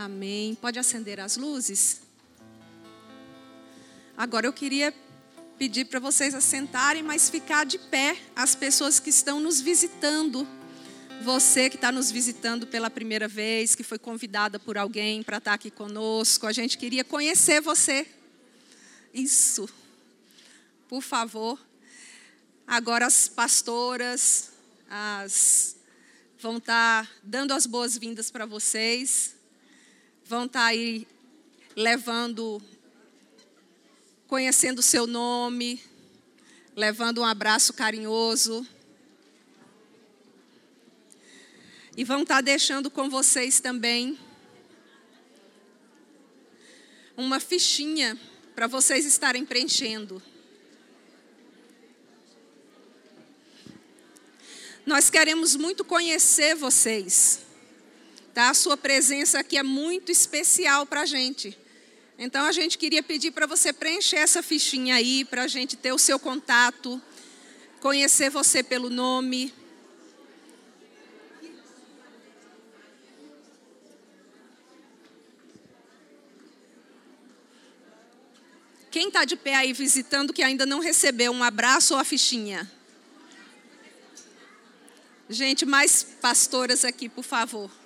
Amém. Pode acender as luzes? Agora eu queria pedir para vocês assentarem, mas ficar de pé as pessoas que estão nos visitando. Você que está nos visitando pela primeira vez, que foi convidada por alguém para estar tá aqui conosco, a gente queria conhecer você. Isso. Por favor. Agora as pastoras, as vão estar tá dando as boas-vindas para vocês vão estar tá aí levando, conhecendo o seu nome, levando um abraço carinhoso. E vão estar tá deixando com vocês também uma fichinha para vocês estarem preenchendo. Nós queremos muito conhecer vocês. Tá? A sua presença aqui é muito especial para a gente. Então a gente queria pedir para você preencher essa fichinha aí, para a gente ter o seu contato, conhecer você pelo nome. Quem está de pé aí visitando que ainda não recebeu um abraço ou a fichinha? Gente, mais pastoras aqui, por favor.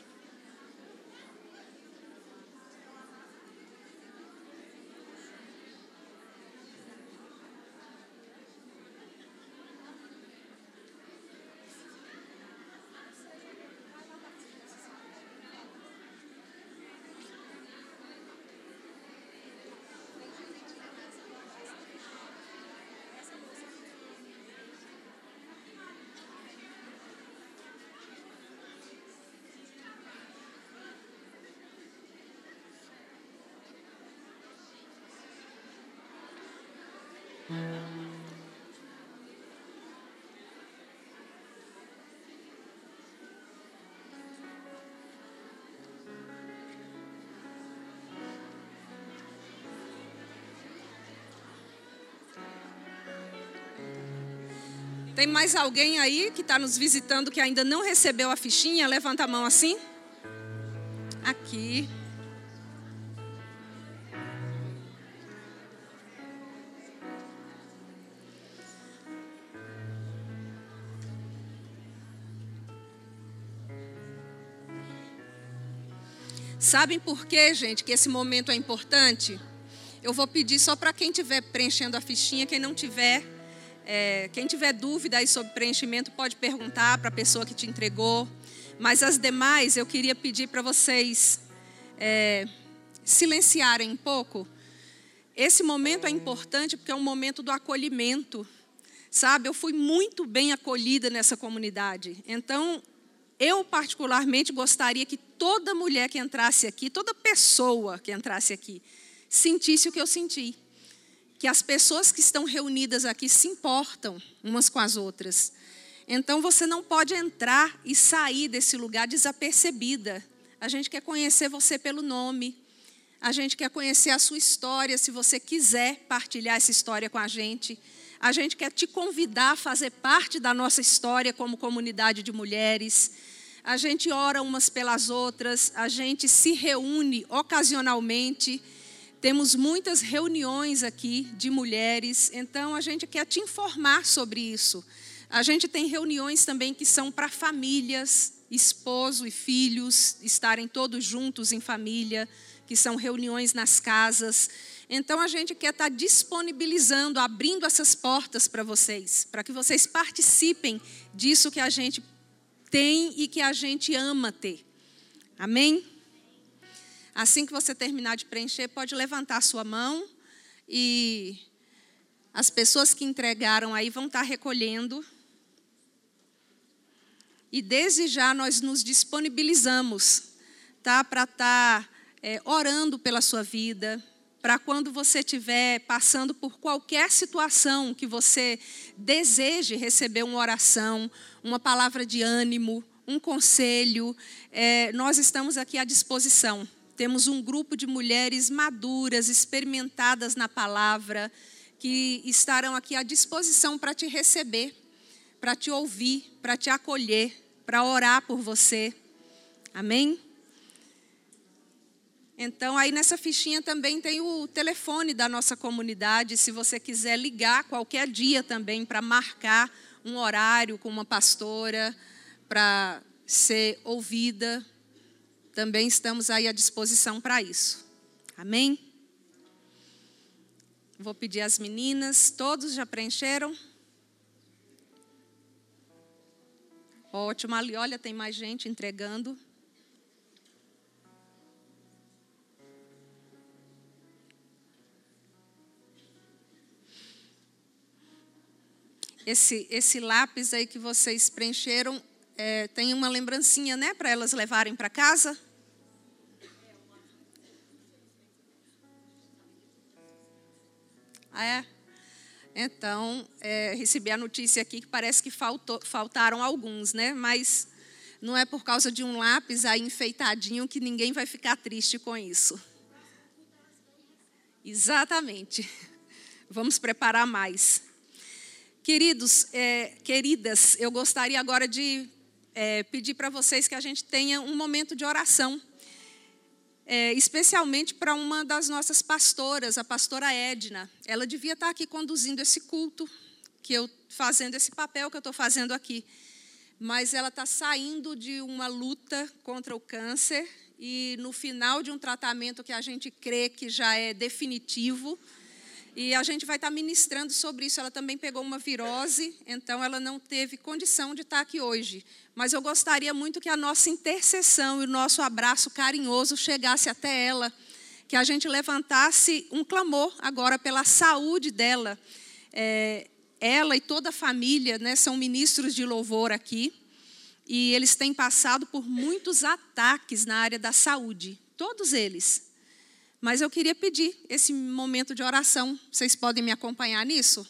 Tem mais alguém aí que está nos visitando que ainda não recebeu a fichinha? Levanta a mão assim. Aqui. Sabem por quê, gente, que esse momento é importante? Eu vou pedir só para quem estiver preenchendo a fichinha, quem não tiver, é, quem tiver dúvida sobre preenchimento pode perguntar para a pessoa que te entregou. Mas as demais eu queria pedir para vocês é, silenciarem um pouco. Esse momento é importante porque é um momento do acolhimento. Sabe, eu fui muito bem acolhida nessa comunidade. Então, eu particularmente gostaria que toda mulher que entrasse aqui, toda pessoa que entrasse aqui, sentisse o que eu senti que as pessoas que estão reunidas aqui se importam umas com as outras. Então você não pode entrar e sair desse lugar desapercebida. A gente quer conhecer você pelo nome. A gente quer conhecer a sua história, se você quiser partilhar essa história com a gente. A gente quer te convidar a fazer parte da nossa história como comunidade de mulheres. A gente ora umas pelas outras, a gente se reúne ocasionalmente temos muitas reuniões aqui de mulheres, então a gente quer te informar sobre isso. A gente tem reuniões também que são para famílias, esposo e filhos estarem todos juntos em família, que são reuniões nas casas. Então a gente quer estar disponibilizando, abrindo essas portas para vocês, para que vocês participem disso que a gente tem e que a gente ama ter. Amém? Assim que você terminar de preencher, pode levantar sua mão e as pessoas que entregaram aí vão estar recolhendo. E desde já nós nos disponibilizamos, tá, para estar é, orando pela sua vida, para quando você estiver passando por qualquer situação que você deseje receber uma oração, uma palavra de ânimo, um conselho, é, nós estamos aqui à disposição. Temos um grupo de mulheres maduras, experimentadas na palavra, que estarão aqui à disposição para te receber, para te ouvir, para te acolher, para orar por você. Amém? Então, aí nessa fichinha também tem o telefone da nossa comunidade, se você quiser ligar qualquer dia também para marcar um horário com uma pastora, para ser ouvida, também estamos aí à disposição para isso. Amém? Vou pedir às meninas, todos já preencheram? Ótimo, ali, olha, tem mais gente entregando. Esse, esse lápis aí que vocês preencheram é, tem uma lembrancinha, né, para elas levarem para casa? Ah, é? Então, é, recebi a notícia aqui que parece que faltou, faltaram alguns, né? Mas não é por causa de um lápis aí enfeitadinho que ninguém vai ficar triste com isso. Exatamente. Vamos preparar mais. Queridos, é, queridas, eu gostaria agora de é, pedir para vocês que a gente tenha um momento de oração é, especialmente para uma das nossas pastoras, a pastora Edna. Ela devia estar aqui conduzindo esse culto, que eu fazendo esse papel que eu estou fazendo aqui. Mas ela está saindo de uma luta contra o câncer e no final de um tratamento que a gente crê que já é definitivo. E a gente vai estar ministrando sobre isso. Ela também pegou uma virose, então ela não teve condição de estar aqui hoje. Mas eu gostaria muito que a nossa intercessão e o nosso abraço carinhoso chegasse até ela, que a gente levantasse um clamor agora pela saúde dela. É, ela e toda a família né, são ministros de louvor aqui, e eles têm passado por muitos ataques na área da saúde, todos eles. Mas eu queria pedir esse momento de oração. Vocês podem me acompanhar nisso?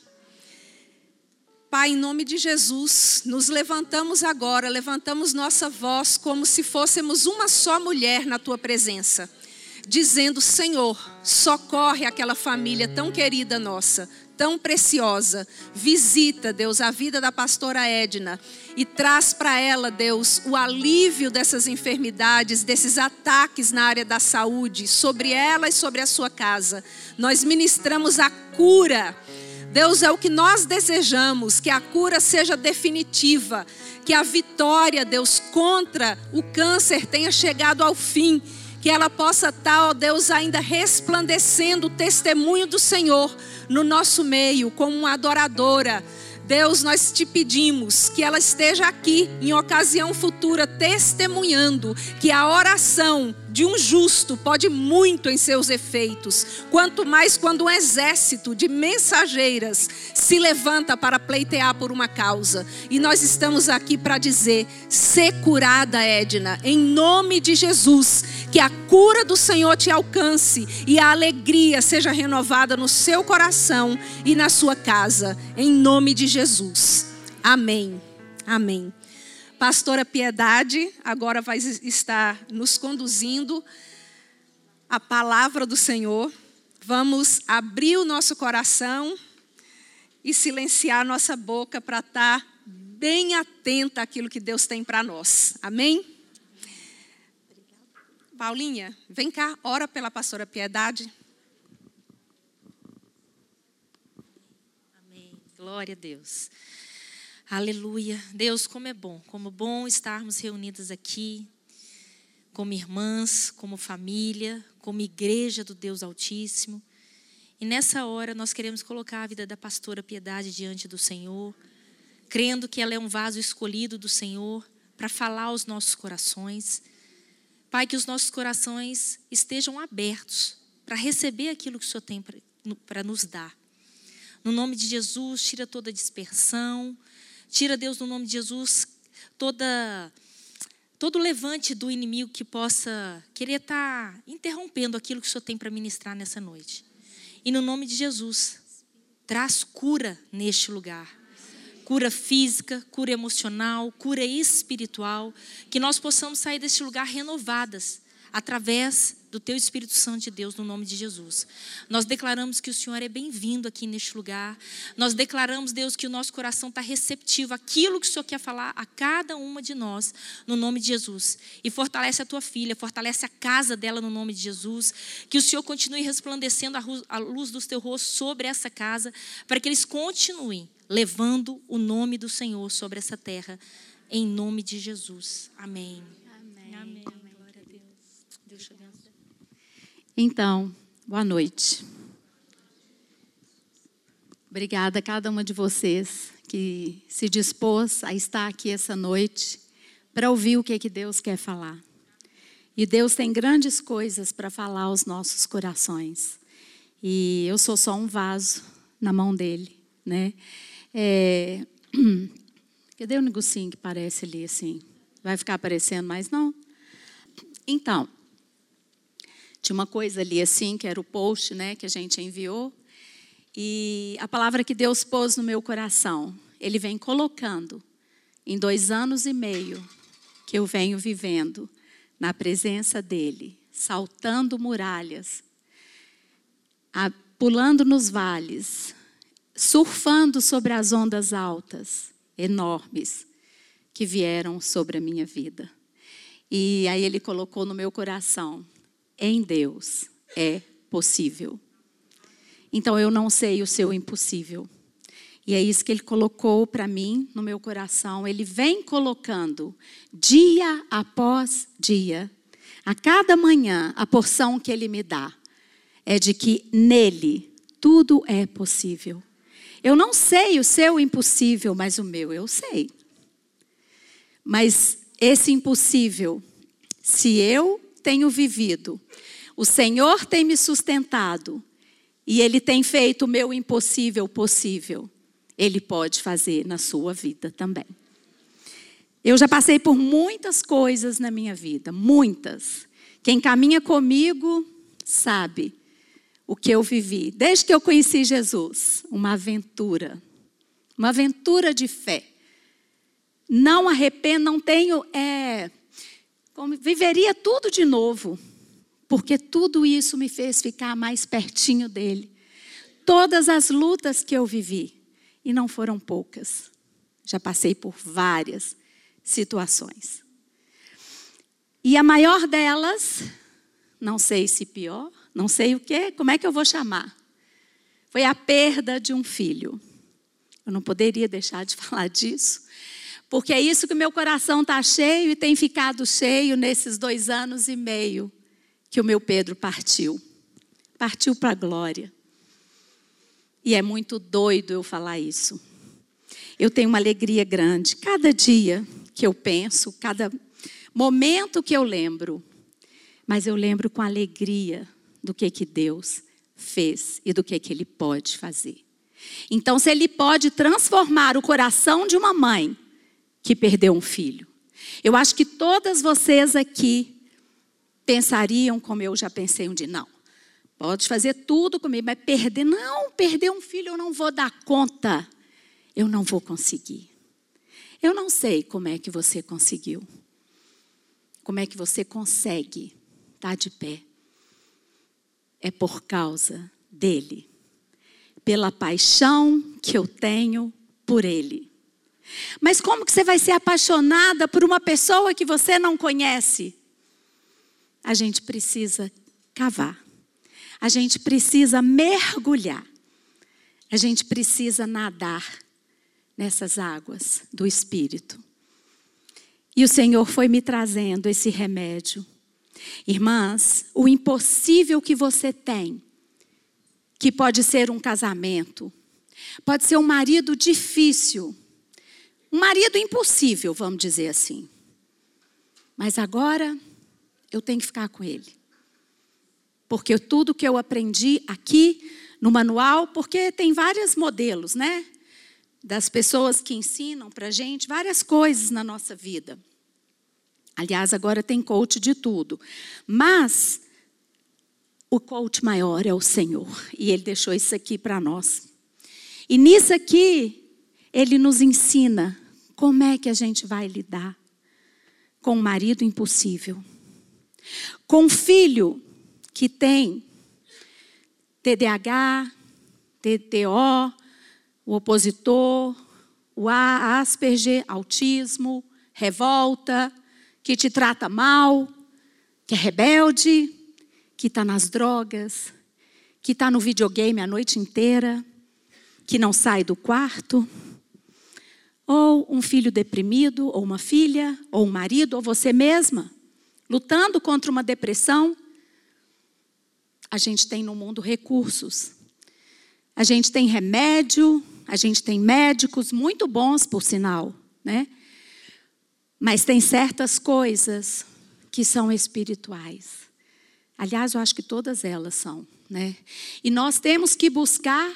Pai, em nome de Jesus, nos levantamos agora, levantamos nossa voz como se fôssemos uma só mulher na tua presença, dizendo: Senhor, socorre aquela família tão querida nossa, tão preciosa. Visita, Deus, a vida da pastora Edna e traz para ela, Deus, o alívio dessas enfermidades, desses ataques na área da saúde, sobre ela e sobre a sua casa. Nós ministramos a cura. Deus, é o que nós desejamos, que a cura seja definitiva, que a vitória, Deus, contra o câncer tenha chegado ao fim que ela possa estar, ó Deus, ainda resplandecendo o testemunho do Senhor no nosso meio, como uma adoradora. Deus, nós te pedimos que ela esteja aqui em ocasião futura testemunhando que a oração de um justo pode muito em seus efeitos, quanto mais quando um exército de mensageiras se levanta para pleitear por uma causa. E nós estamos aqui para dizer: ser curada, Edna, em nome de Jesus, que a cura do Senhor te alcance e a alegria seja renovada no seu coração e na sua casa, em nome de Jesus. Amém. Amém. Pastora Piedade agora vai estar nos conduzindo a palavra do Senhor. Vamos abrir o nosso coração e silenciar nossa boca para estar bem atenta àquilo que Deus tem para nós. Amém? Paulinha, vem cá, ora pela pastora Piedade. Amém. Glória a Deus. Aleluia. Deus, como é bom, como bom estarmos reunidas aqui, como irmãs, como família, como igreja do Deus Altíssimo. E nessa hora nós queremos colocar a vida da pastora Piedade diante do Senhor, crendo que ela é um vaso escolhido do Senhor para falar aos nossos corações. Pai, que os nossos corações estejam abertos para receber aquilo que o Senhor tem para nos dar. No nome de Jesus, tira toda dispersão, Tira, Deus, no nome de Jesus, toda todo levante do inimigo que possa querer estar tá interrompendo aquilo que o Senhor tem para ministrar nessa noite. E no nome de Jesus, traz cura neste lugar. Cura física, cura emocional, cura espiritual, que nós possamos sair deste lugar renovadas, através do teu Espírito Santo de Deus, no nome de Jesus. Nós declaramos que o Senhor é bem-vindo aqui neste lugar. Nós declaramos, Deus, que o nosso coração está receptivo àquilo que o Senhor quer falar a cada uma de nós, no nome de Jesus. E fortalece a tua filha, fortalece a casa dela, no nome de Jesus. Que o Senhor continue resplandecendo a luz do teu rosto sobre essa casa, para que eles continuem levando o nome do Senhor sobre essa terra, em nome de Jesus. Amém. Amém. Amém. Glória a Deus. Deus te abençoe. Então, boa noite. Obrigada a cada uma de vocês que se dispôs a estar aqui essa noite para ouvir o que, é que Deus quer falar. E Deus tem grandes coisas para falar aos nossos corações. E eu sou só um vaso na mão dele, né? É... Cadê o negocinho que parece ali assim? Vai ficar aparecendo mais não? Então, tinha uma coisa ali assim, que era o post, né, que a gente enviou. E a palavra que Deus pôs no meu coração, Ele vem colocando em dois anos e meio que eu venho vivendo na presença dEle, saltando muralhas, pulando nos vales, surfando sobre as ondas altas, enormes, que vieram sobre a minha vida. E aí ele colocou no meu coração: em Deus é possível. Então eu não sei o seu impossível. E é isso que ele colocou para mim no meu coração. Ele vem colocando dia após dia, a cada manhã, a porção que ele me dá é de que nele tudo é possível. Eu não sei o seu impossível, mas o meu eu sei. Mas esse impossível, se eu tenho vivido, o Senhor tem me sustentado e Ele tem feito o meu impossível possível, Ele pode fazer na sua vida também. Eu já passei por muitas coisas na minha vida, muitas. Quem caminha comigo sabe o que eu vivi, desde que eu conheci Jesus, uma aventura, uma aventura de fé. Não arrependo, não tenho, é, como, viveria tudo de novo, porque tudo isso me fez ficar mais pertinho dele. Todas as lutas que eu vivi, e não foram poucas, já passei por várias situações. E a maior delas, não sei se pior, não sei o que, como é que eu vou chamar? Foi a perda de um filho. Eu não poderia deixar de falar disso, porque é isso que meu coração está cheio e tem ficado cheio nesses dois anos e meio que o meu Pedro partiu. Partiu para a glória. E é muito doido eu falar isso. Eu tenho uma alegria grande. Cada dia que eu penso, cada momento que eu lembro, mas eu lembro com alegria do que que Deus fez e do que que ele pode fazer. Então, se ele pode transformar o coração de uma mãe que perdeu um filho, eu acho que todas vocês aqui pensariam como eu já pensei um dia, não. Pode fazer tudo comigo, mas perder, não, perder um filho eu não vou dar conta. Eu não vou conseguir. Eu não sei como é que você conseguiu. Como é que você consegue estar de pé é por causa dele, pela paixão que eu tenho por ele. Mas como que você vai ser apaixonada por uma pessoa que você não conhece? A gente precisa cavar. A gente precisa mergulhar. A gente precisa nadar nessas águas do espírito. E o Senhor foi me trazendo esse remédio Irmãs, o impossível que você tem, que pode ser um casamento, pode ser um marido difícil, um marido impossível, vamos dizer assim. Mas agora eu tenho que ficar com ele. Porque tudo que eu aprendi aqui no manual, porque tem vários modelos, né? Das pessoas que ensinam para gente várias coisas na nossa vida. Aliás, agora tem coach de tudo. Mas o coach maior é o Senhor. E Ele deixou isso aqui para nós. E nisso aqui, Ele nos ensina como é que a gente vai lidar com o marido impossível. Com um filho que tem TDAH, TTO, o opositor, o Asperger, autismo, revolta, que te trata mal, que é rebelde, que está nas drogas, que está no videogame a noite inteira, que não sai do quarto, ou um filho deprimido, ou uma filha, ou um marido, ou você mesma, lutando contra uma depressão. A gente tem no mundo recursos. A gente tem remédio, a gente tem médicos muito bons, por sinal, né? Mas tem certas coisas que são espirituais. Aliás, eu acho que todas elas são, né? E nós temos que buscar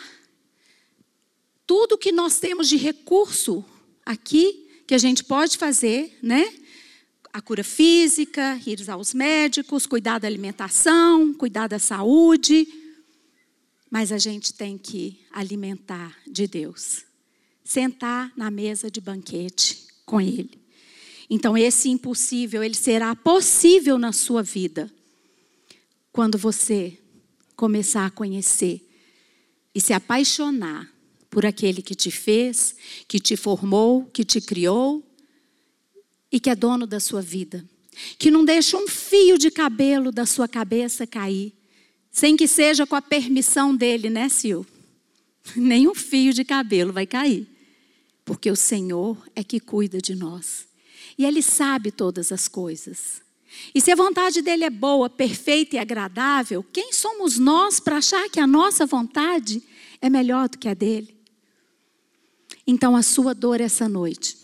tudo que nós temos de recurso aqui que a gente pode fazer, né? A cura física, ir aos médicos, cuidar da alimentação, cuidar da saúde, mas a gente tem que alimentar de Deus. Sentar na mesa de banquete com Ele. Então, esse impossível, ele será possível na sua vida quando você começar a conhecer e se apaixonar por aquele que te fez, que te formou, que te criou e que é dono da sua vida. Que não deixa um fio de cabelo da sua cabeça cair sem que seja com a permissão dele, né, Sil? Nenhum fio de cabelo vai cair. Porque o Senhor é que cuida de nós. E Ele sabe todas as coisas. E se a vontade dele é boa, perfeita e agradável, quem somos nós para achar que a nossa vontade é melhor do que a dele? Então a sua dor essa noite,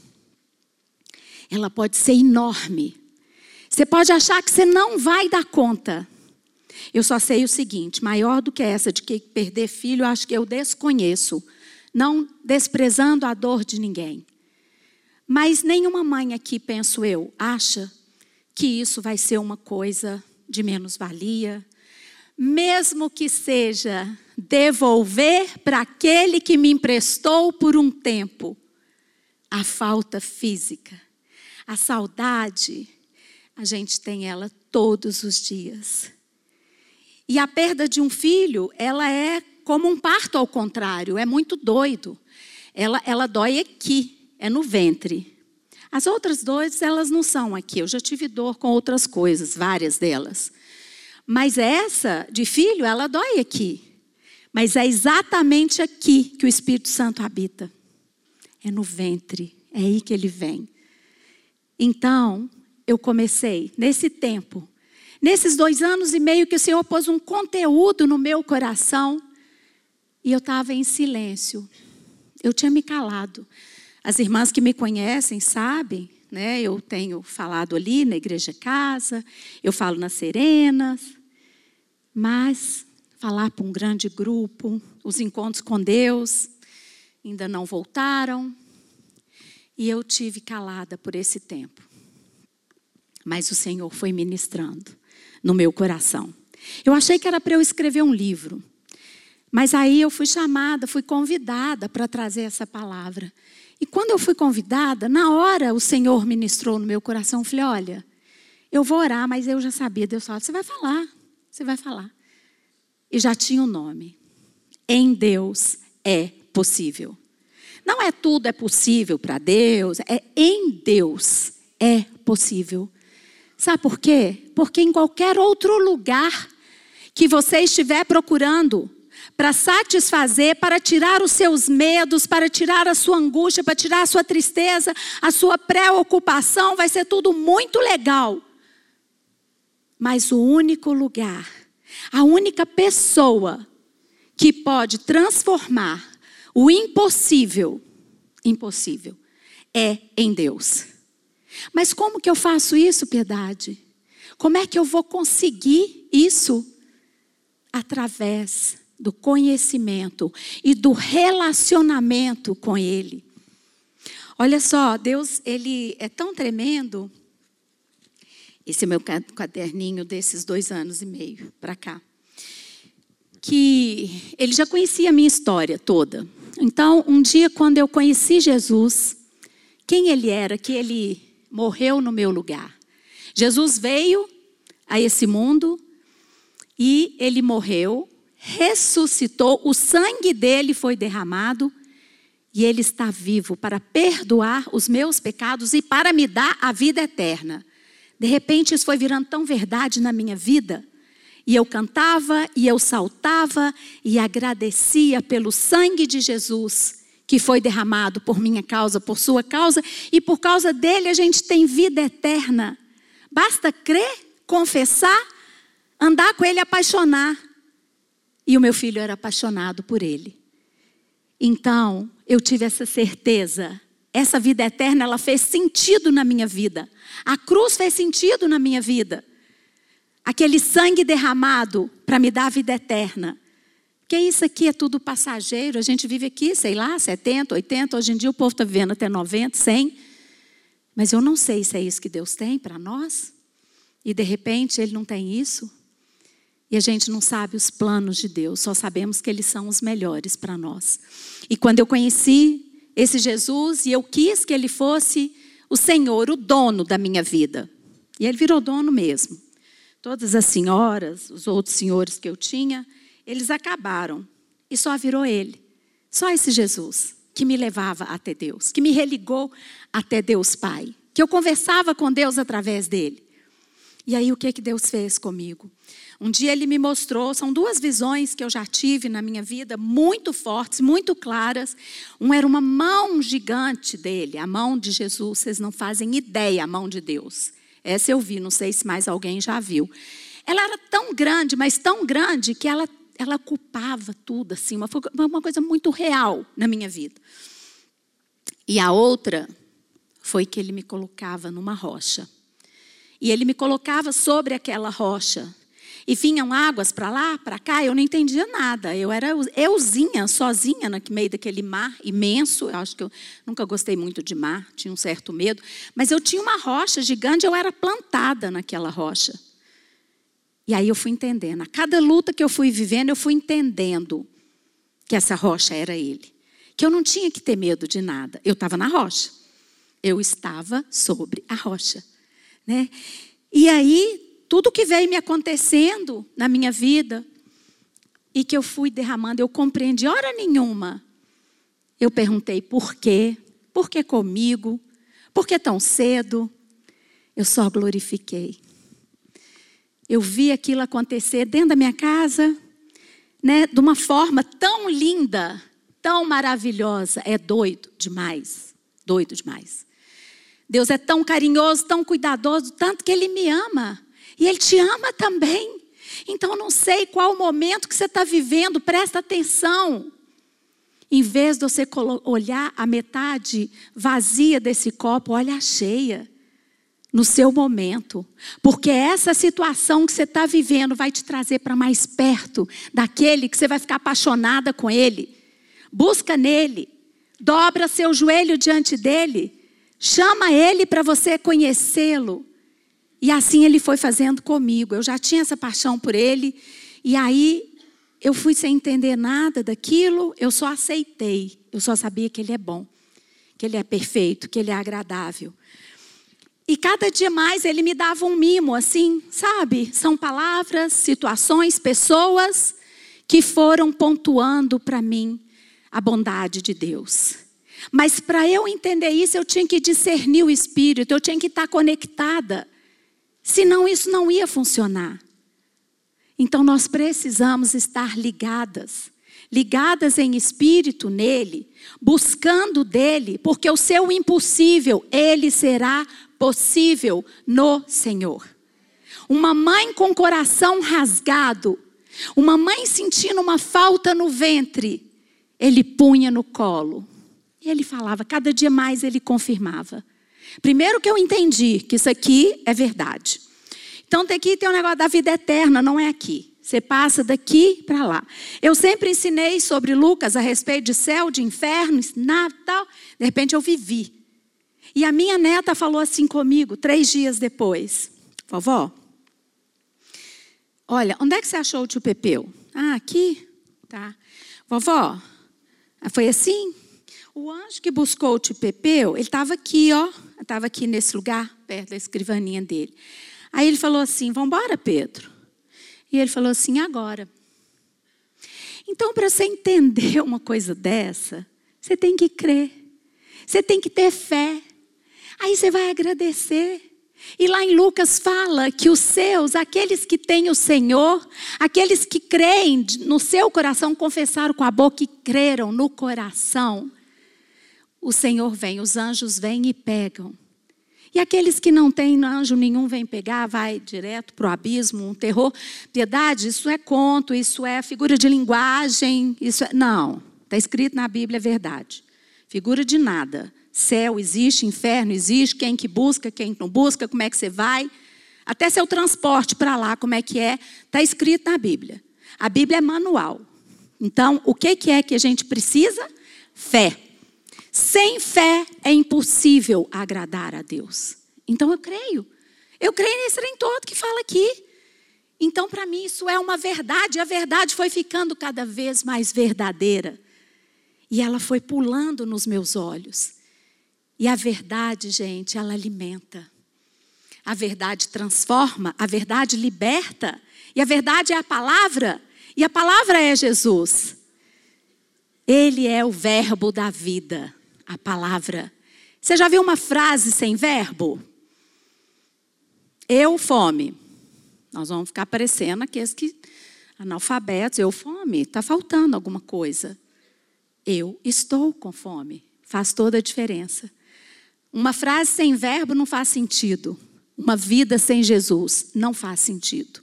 ela pode ser enorme. Você pode achar que você não vai dar conta. Eu só sei o seguinte: maior do que essa de que perder filho, acho que eu desconheço, não desprezando a dor de ninguém. Mas nenhuma mãe aqui, penso eu, acha que isso vai ser uma coisa de menos-valia, mesmo que seja devolver para aquele que me emprestou por um tempo a falta física, a saudade, a gente tem ela todos os dias. E a perda de um filho, ela é como um parto ao contrário, é muito doido. Ela, ela dói aqui, é no ventre. As outras dores, elas não são aqui. Eu já tive dor com outras coisas, várias delas. Mas essa de filho, ela dói aqui. Mas é exatamente aqui que o Espírito Santo habita. É no ventre, é aí que ele vem. Então, eu comecei, nesse tempo, Nesses dois anos e meio que o Senhor pôs um conteúdo no meu coração e eu estava em silêncio. Eu tinha me calado. As irmãs que me conhecem sabem, né? Eu tenho falado ali na igreja casa, eu falo nas serenas, mas falar para um grande grupo, os encontros com Deus ainda não voltaram, e eu tive calada por esse tempo. Mas o Senhor foi ministrando no meu coração. Eu achei que era para eu escrever um livro. Mas aí eu fui chamada, fui convidada para trazer essa palavra. E quando eu fui convidada, na hora o Senhor ministrou no meu coração. Eu falei: Olha, eu vou orar, mas eu já sabia. Deus falou: Você vai falar, você vai falar. E já tinha o um nome. Em Deus é possível. Não é tudo é possível para Deus, é em Deus é possível. Sabe por quê? Porque em qualquer outro lugar que você estiver procurando para satisfazer, para tirar os seus medos, para tirar a sua angústia, para tirar a sua tristeza, a sua preocupação, vai ser tudo muito legal. Mas o único lugar, a única pessoa que pode transformar o impossível, impossível, é em Deus. Mas como que eu faço isso, piedade? Como é que eu vou conseguir isso? Através do conhecimento e do relacionamento com Ele. Olha só, Deus, Ele é tão tremendo. Esse é meu caderninho desses dois anos e meio para cá. Que Ele já conhecia a minha história toda. Então, um dia, quando eu conheci Jesus, quem Ele era, que Ele morreu no meu lugar. Jesus veio a esse mundo e ele morreu, ressuscitou, o sangue dele foi derramado e ele está vivo para perdoar os meus pecados e para me dar a vida eterna. De repente isso foi virando tão verdade na minha vida. E eu cantava, e eu saltava, e agradecia pelo sangue de Jesus que foi derramado por minha causa, por sua causa, e por causa dele a gente tem vida eterna. Basta crer, confessar, andar com ele, apaixonar. E o meu filho era apaixonado por ele. Então, eu tive essa certeza. Essa vida eterna, ela fez sentido na minha vida. A cruz fez sentido na minha vida. Aquele sangue derramado para me dar a vida eterna. Porque isso aqui é tudo passageiro. A gente vive aqui, sei lá, 70, 80. Hoje em dia o povo está vivendo até 90, 100. Mas eu não sei se é isso que Deus tem para nós. E de repente Ele não tem isso. E a gente não sabe os planos de Deus, só sabemos que eles são os melhores para nós. E quando eu conheci esse Jesus e eu quis que ele fosse o Senhor, o dono da minha vida. E ele virou dono mesmo. Todas as senhoras, os outros senhores que eu tinha, eles acabaram. E só virou ele. Só esse Jesus que me levava até Deus, que me religou até Deus Pai, que eu conversava com Deus através dele. E aí o que que Deus fez comigo? Um dia ele me mostrou, são duas visões que eu já tive na minha vida, muito fortes, muito claras. Um era uma mão gigante dele, a mão de Jesus, vocês não fazem ideia, a mão de Deus. Essa eu vi, não sei se mais alguém já viu. Ela era tão grande, mas tão grande que ela ela culpava tudo, assim, uma, uma coisa muito real na minha vida. E a outra foi que ele me colocava numa rocha. E ele me colocava sobre aquela rocha. E vinham águas para lá, para cá, eu não entendia nada. Eu era euzinha, sozinha no meio daquele mar imenso. Eu acho que eu nunca gostei muito de mar, tinha um certo medo. Mas eu tinha uma rocha gigante, eu era plantada naquela rocha. E aí eu fui entendendo. A cada luta que eu fui vivendo, eu fui entendendo que essa rocha era ele. Que eu não tinha que ter medo de nada. Eu estava na rocha. Eu estava sobre a rocha. Né? E aí, tudo que veio me acontecendo na minha vida e que eu fui derramando, eu compreendi hora nenhuma. Eu perguntei por quê? Por que comigo? Por que tão cedo? Eu só glorifiquei. Eu vi aquilo acontecer dentro da minha casa, né, de uma forma tão linda, tão maravilhosa. É doido demais, doido demais. Deus é tão carinhoso, tão cuidadoso, tanto que Ele me ama. E Ele te ama também. Então, não sei qual o momento que você está vivendo, presta atenção. Em vez de você olhar a metade vazia desse copo, olha a cheia no seu momento, porque essa situação que você está vivendo vai te trazer para mais perto daquele que você vai ficar apaixonada com ele. Busca nele, dobra seu joelho diante dele, chama ele para você conhecê-lo. E assim ele foi fazendo comigo. Eu já tinha essa paixão por ele, e aí eu fui sem entender nada daquilo, eu só aceitei. Eu só sabia que ele é bom, que ele é perfeito, que ele é agradável. E cada dia mais ele me dava um mimo, assim, sabe? São palavras, situações, pessoas que foram pontuando para mim a bondade de Deus. Mas para eu entender isso, eu tinha que discernir o espírito, eu tinha que estar conectada. Senão isso não ia funcionar. Então nós precisamos estar ligadas, ligadas em espírito nele, buscando dele, porque o seu impossível, ele será possível no Senhor. Uma mãe com coração rasgado, uma mãe sentindo uma falta no ventre, ele punha no colo. E ele falava, cada dia mais ele confirmava. Primeiro que eu entendi que isso aqui é verdade. Então, tem um negócio da vida eterna, não é aqui. Você passa daqui para lá. Eu sempre ensinei sobre Lucas a respeito de céu, de inferno, nada tal. De repente eu vivi. E a minha neta falou assim comigo, três dias depois: Vovó, olha, onde é que você achou o tio Pepeu? Ah, aqui? Tá. Vovó, foi assim? O anjo que buscou o Pepeu, ele estava aqui, ó. Estava aqui nesse lugar, perto da escrivaninha dele. Aí ele falou assim: Vamos embora, Pedro. E ele falou assim: Agora. Então, para você entender uma coisa dessa, você tem que crer, você tem que ter fé. Aí você vai agradecer. E lá em Lucas fala que os seus, aqueles que têm o Senhor, aqueles que creem no seu coração, confessaram com a boca e creram no coração, o Senhor vem, os anjos vêm e pegam. E aqueles que não têm anjo nenhum vem pegar, vai direto para o abismo, um terror. Piedade, isso é conto, isso é figura de linguagem, isso é... Não, está escrito na Bíblia, é verdade. Figura de nada. Céu existe, inferno existe, quem que busca, quem não busca, como é que você vai. Até seu transporte para lá, como é que é, está escrito na Bíblia. A Bíblia é manual. Então, o que, que é que a gente precisa? Fé. Sem fé é impossível agradar a Deus. Então eu creio. Eu creio nesse trem todo que fala aqui. Então, para mim, isso é uma verdade. A verdade foi ficando cada vez mais verdadeira. E ela foi pulando nos meus olhos. E a verdade, gente, ela alimenta. A verdade transforma, a verdade liberta. E a verdade é a palavra. E a palavra é Jesus. Ele é o verbo da vida a palavra. Você já viu uma frase sem verbo? Eu, fome. Nós vamos ficar parecendo aqueles que analfabetos, eu, fome. Está faltando alguma coisa. Eu estou com fome. Faz toda a diferença. Uma frase sem verbo não faz sentido. Uma vida sem Jesus não faz sentido.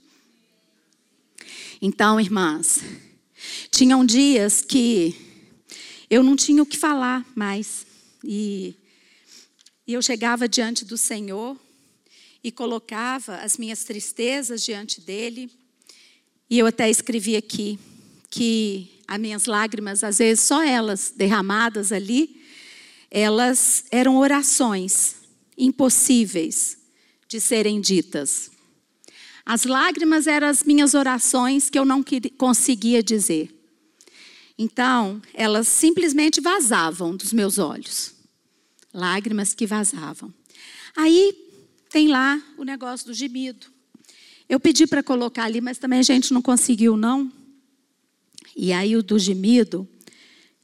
Então, irmãs, tinham dias que eu não tinha o que falar mais. E, e eu chegava diante do Senhor e colocava as minhas tristezas diante dele. E eu até escrevi aqui que as minhas lágrimas, às vezes só elas derramadas ali, elas eram orações impossíveis de serem ditas. As lágrimas eram as minhas orações que eu não conseguia dizer. Então, elas simplesmente vazavam dos meus olhos. Lágrimas que vazavam. Aí tem lá o negócio do gemido. Eu pedi para colocar ali, mas também a gente não conseguiu, não. E aí o do gemido,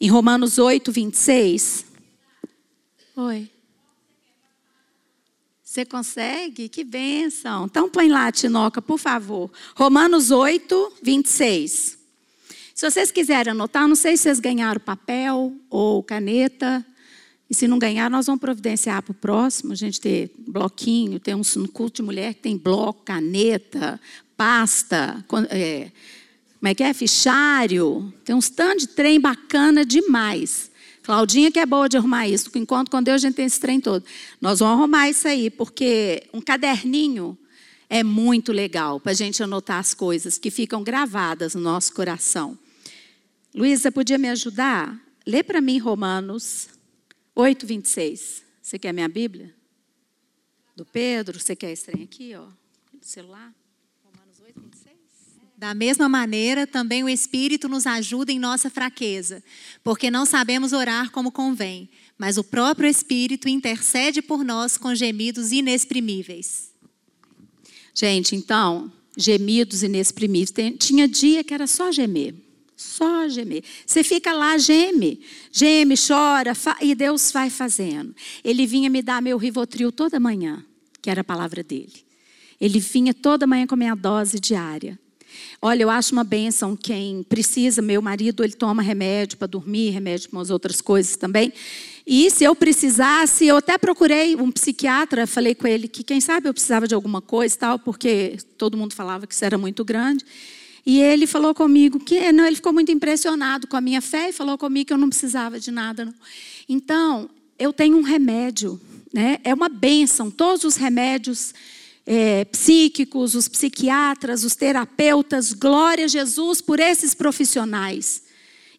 em Romanos 8, 26. Oi. Você consegue? Que bênção. Então põe lá, Tinoca, por favor. Romanos 8, 26. Se vocês quiserem anotar, não sei se vocês ganharam papel ou caneta. E se não ganhar, nós vamos providenciar para o próximo. A gente tem bloquinho, tem um culto de mulher que tem bloco, caneta, pasta, é, como é que é? Fichário. Tem uns tantos de trem bacana demais. Claudinha que é boa de arrumar isso. Enquanto com Deus a gente tem esse trem todo. Nós vamos arrumar isso aí, porque um caderninho é muito legal para a gente anotar as coisas que ficam gravadas no nosso coração. Luísa, podia me ajudar? Lê para mim Romanos 8, 26. Você quer minha Bíblia? Do Pedro? Você quer trem aqui, ó? Do celular? Romanos 8, 26. Da mesma maneira, também o Espírito nos ajuda em nossa fraqueza, porque não sabemos orar como convém, mas o próprio Espírito intercede por nós com gemidos inexprimíveis. Gente, então, gemidos inexprimíveis. Tinha dia que era só gemer. Só gemer. Você fica lá, geme, geme, chora, e Deus vai fazendo. Ele vinha me dar meu Rivotril toda manhã, que era a palavra dele. Ele vinha toda manhã com a minha dose diária. Olha, eu acho uma bênção quem precisa. Meu marido, ele toma remédio para dormir, remédio para as outras coisas também. E se eu precisasse, eu até procurei um psiquiatra, falei com ele que quem sabe eu precisava de alguma coisa e tal, porque todo mundo falava que isso era muito grande. E ele falou comigo que não, ele ficou muito impressionado com a minha fé e falou comigo que eu não precisava de nada. Não. Então, eu tenho um remédio, né? É uma bênção. Todos os remédios é, psíquicos, os psiquiatras, os terapeutas, glória a Jesus por esses profissionais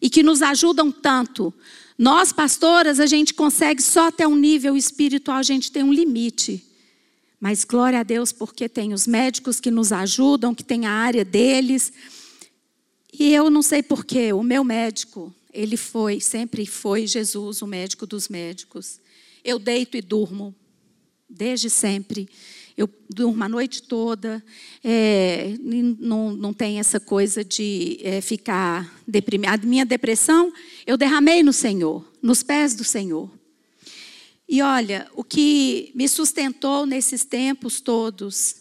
e que nos ajudam tanto. Nós, pastoras, a gente consegue só até um nível espiritual, a gente tem um limite. Mas glória a Deus porque tem os médicos que nos ajudam, que tem a área deles. E eu não sei porquê, o meu médico, ele foi, sempre foi Jesus, o médico dos médicos. Eu deito e durmo, desde sempre. eu durmo a noite toda, é, não, não tem essa coisa de é, ficar deprimida. A minha depressão eu derramei no Senhor, nos pés do Senhor. E olha, o que me sustentou nesses tempos todos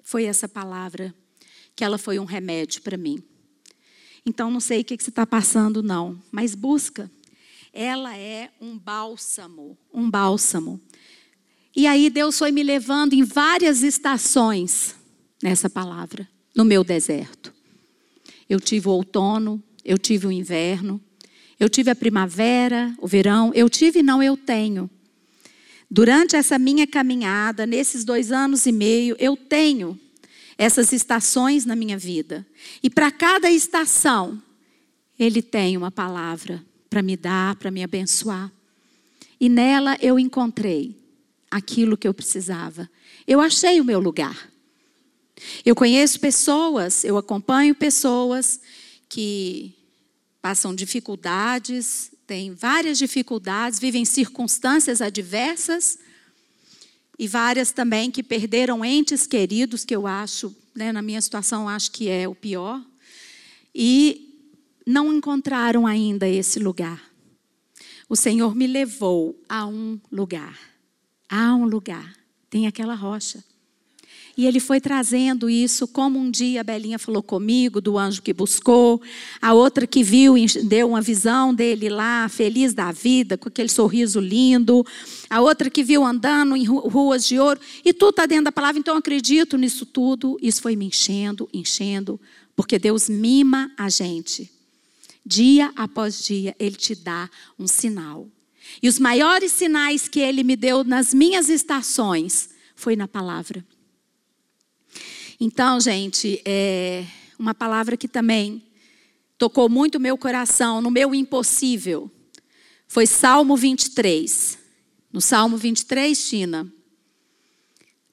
foi essa palavra, que ela foi um remédio para mim. Então, não sei o que você está passando, não, mas busca. Ela é um bálsamo, um bálsamo. E aí Deus foi me levando em várias estações nessa palavra, no meu deserto. Eu tive o outono, eu tive o inverno, eu tive a primavera, o verão, eu tive não eu tenho. Durante essa minha caminhada, nesses dois anos e meio, eu tenho essas estações na minha vida. E para cada estação, Ele tem uma palavra para me dar, para me abençoar. E nela eu encontrei aquilo que eu precisava. Eu achei o meu lugar. Eu conheço pessoas, eu acompanho pessoas que passam dificuldades, têm várias dificuldades, vivem circunstâncias adversas e várias também que perderam entes queridos, que eu acho, né, na minha situação, acho que é o pior, e não encontraram ainda esse lugar. O Senhor me levou a um lugar Há um lugar, tem aquela rocha. E ele foi trazendo isso, como um dia a Belinha falou comigo, do anjo que buscou, a outra que viu, deu uma visão dele lá, feliz da vida, com aquele sorriso lindo, a outra que viu andando em ruas de ouro, e tudo está dentro da palavra, então eu acredito nisso tudo. Isso foi me enchendo, enchendo, porque Deus mima a gente. Dia após dia, Ele te dá um sinal. E os maiores sinais que ele me deu nas minhas estações foi na palavra. Então, gente, é uma palavra que também tocou muito o meu coração, no meu impossível, foi Salmo 23. No Salmo 23, Tina,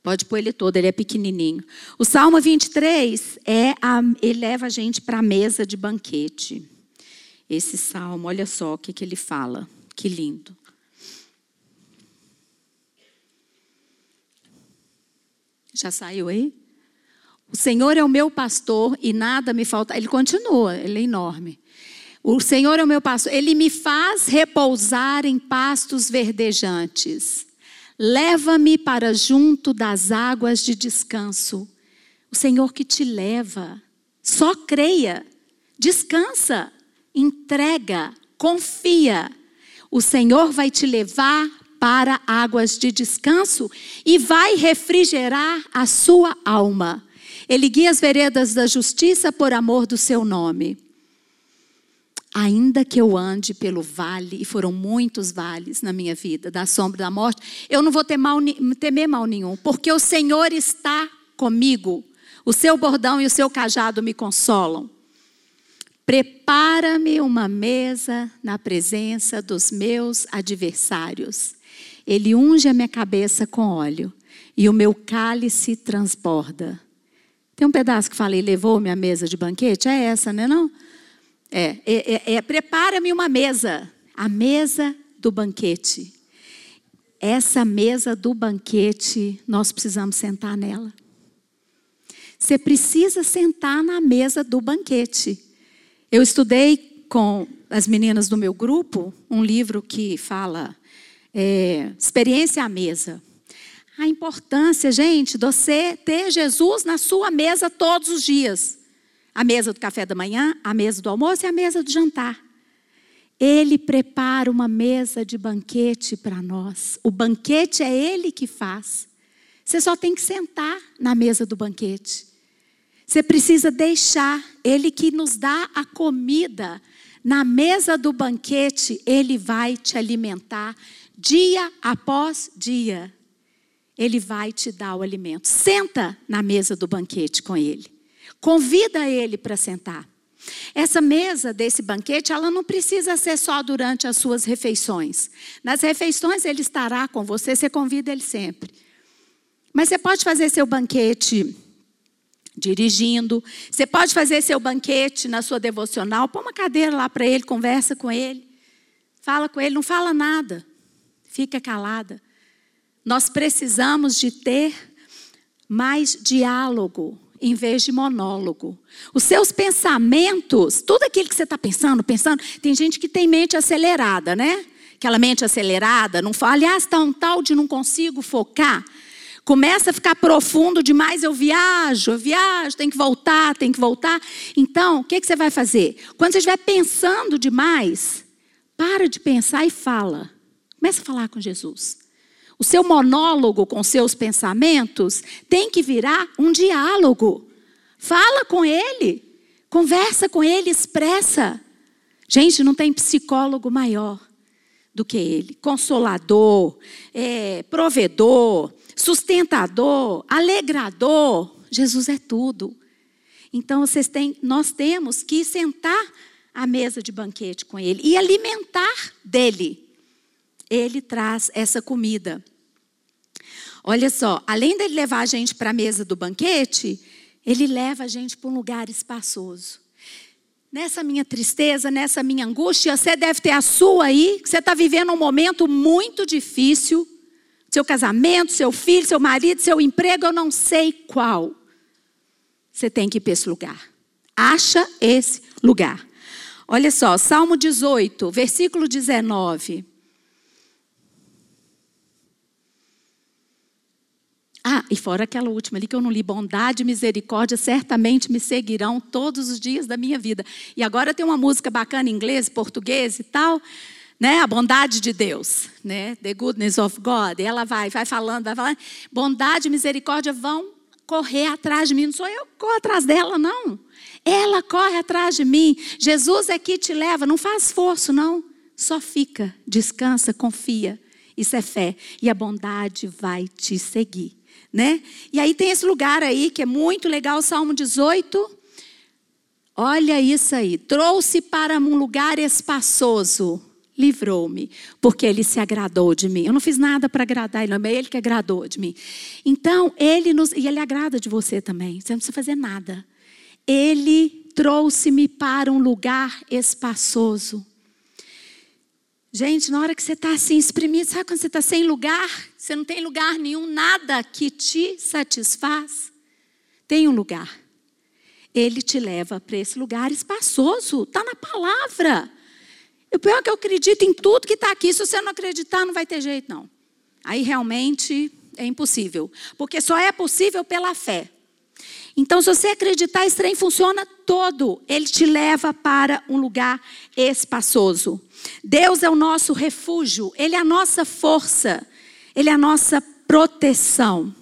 pode pôr ele todo, ele é pequenininho. O Salmo 23 é a, ele leva a gente para a mesa de banquete. Esse salmo, olha só o que, que ele fala. Que lindo. Já saiu aí? O Senhor é o meu pastor e nada me falta. Ele continua, ele é enorme. O Senhor é o meu pastor, ele me faz repousar em pastos verdejantes. Leva-me para junto das águas de descanso. O Senhor que te leva. Só creia, descansa, entrega, confia. O Senhor vai te levar para águas de descanso e vai refrigerar a sua alma. Ele guia as veredas da justiça por amor do seu nome. Ainda que eu ande pelo vale, e foram muitos vales na minha vida, da sombra da morte, eu não vou ter mal, temer mal nenhum, porque o Senhor está comigo. O seu bordão e o seu cajado me consolam. Prepara-me uma mesa na presença dos meus adversários. Ele unge a minha cabeça com óleo e o meu cálice transborda. Tem um pedaço que fala, e levou-me à mesa de banquete? É essa, né? Não? É, é, é, é prepara-me uma mesa, a mesa do banquete. Essa mesa do banquete, nós precisamos sentar nela. Você precisa sentar na mesa do banquete. Eu estudei com as meninas do meu grupo um livro que fala é, experiência à mesa. A importância, gente, de você ter Jesus na sua mesa todos os dias. A mesa do café da manhã, a mesa do almoço e a mesa do jantar. Ele prepara uma mesa de banquete para nós. O banquete é Ele que faz. Você só tem que sentar na mesa do banquete. Você precisa deixar Ele que nos dá a comida. Na mesa do banquete, Ele vai te alimentar dia após dia. Ele vai te dar o alimento. Senta na mesa do banquete com Ele. Convida Ele para sentar. Essa mesa desse banquete, ela não precisa ser só durante as suas refeições. Nas refeições ele estará com você, você convida ele sempre. Mas você pode fazer seu banquete dirigindo. Você pode fazer seu banquete na sua devocional, põe uma cadeira lá para ele, conversa com ele, fala com ele, não fala nada, fica calada. Nós precisamos de ter mais diálogo em vez de monólogo. Os seus pensamentos, tudo aquilo que você está pensando, pensando, tem gente que tem mente acelerada, né? Aquela mente acelerada, não fala, aliás, está um tal de não consigo focar. Começa a ficar profundo demais, eu viajo, eu viajo, tem que voltar, tem que voltar. Então, o que, que você vai fazer? Quando você estiver pensando demais, para de pensar e fala. Começa a falar com Jesus. O seu monólogo com seus pensamentos tem que virar um diálogo. Fala com ele, conversa com ele, expressa. Gente, não tem psicólogo maior do que ele. Consolador, é, provedor, sustentador, alegrador. Jesus é tudo. Então vocês têm, nós temos que sentar à mesa de banquete com ele e alimentar dele. Ele traz essa comida. Olha só, além dele levar a gente para a mesa do banquete, ele leva a gente para um lugar espaçoso. Nessa minha tristeza, nessa minha angústia, você deve ter a sua aí, que você está vivendo um momento muito difícil. Seu casamento, seu filho, seu marido, seu emprego, eu não sei qual. Você tem que ir para esse lugar. Acha esse lugar. Olha só, Salmo 18, versículo 19. Ah, e fora aquela última ali que eu não li, bondade e misericórdia certamente me seguirão todos os dias da minha vida. E agora tem uma música bacana em inglês, português e tal, né? A bondade de Deus, né? The goodness of God. E ela vai, vai falando, vai falando. Bondade e misericórdia vão correr atrás de mim. Não sou eu que corro atrás dela, não. Ela corre atrás de mim. Jesus é que te leva. Não faz esforço, não. Só fica, descansa, confia. Isso é fé. E a bondade vai te seguir né? E aí tem esse lugar aí que é muito legal, Salmo 18. Olha isso aí. Trouxe para um lugar espaçoso, livrou-me, porque ele se agradou de mim. Eu não fiz nada para agradar ele, é ele que agradou de mim. Então, ele nos e ele agrada de você também. Você não precisa fazer nada. Ele trouxe-me para um lugar espaçoso. Gente, na hora que você está assim exprimido, sabe quando você está sem lugar? Você não tem lugar nenhum, nada que te satisfaz. Tem um lugar. Ele te leva para esse lugar espaçoso, está na palavra. O pior é que eu acredito em tudo que está aqui. Se você não acreditar, não vai ter jeito, não. Aí realmente é impossível. Porque só é possível pela fé. Então, se você acreditar, esse trem funciona todo. Ele te leva para um lugar espaçoso. Deus é o nosso refúgio, Ele é a nossa força, Ele é a nossa proteção.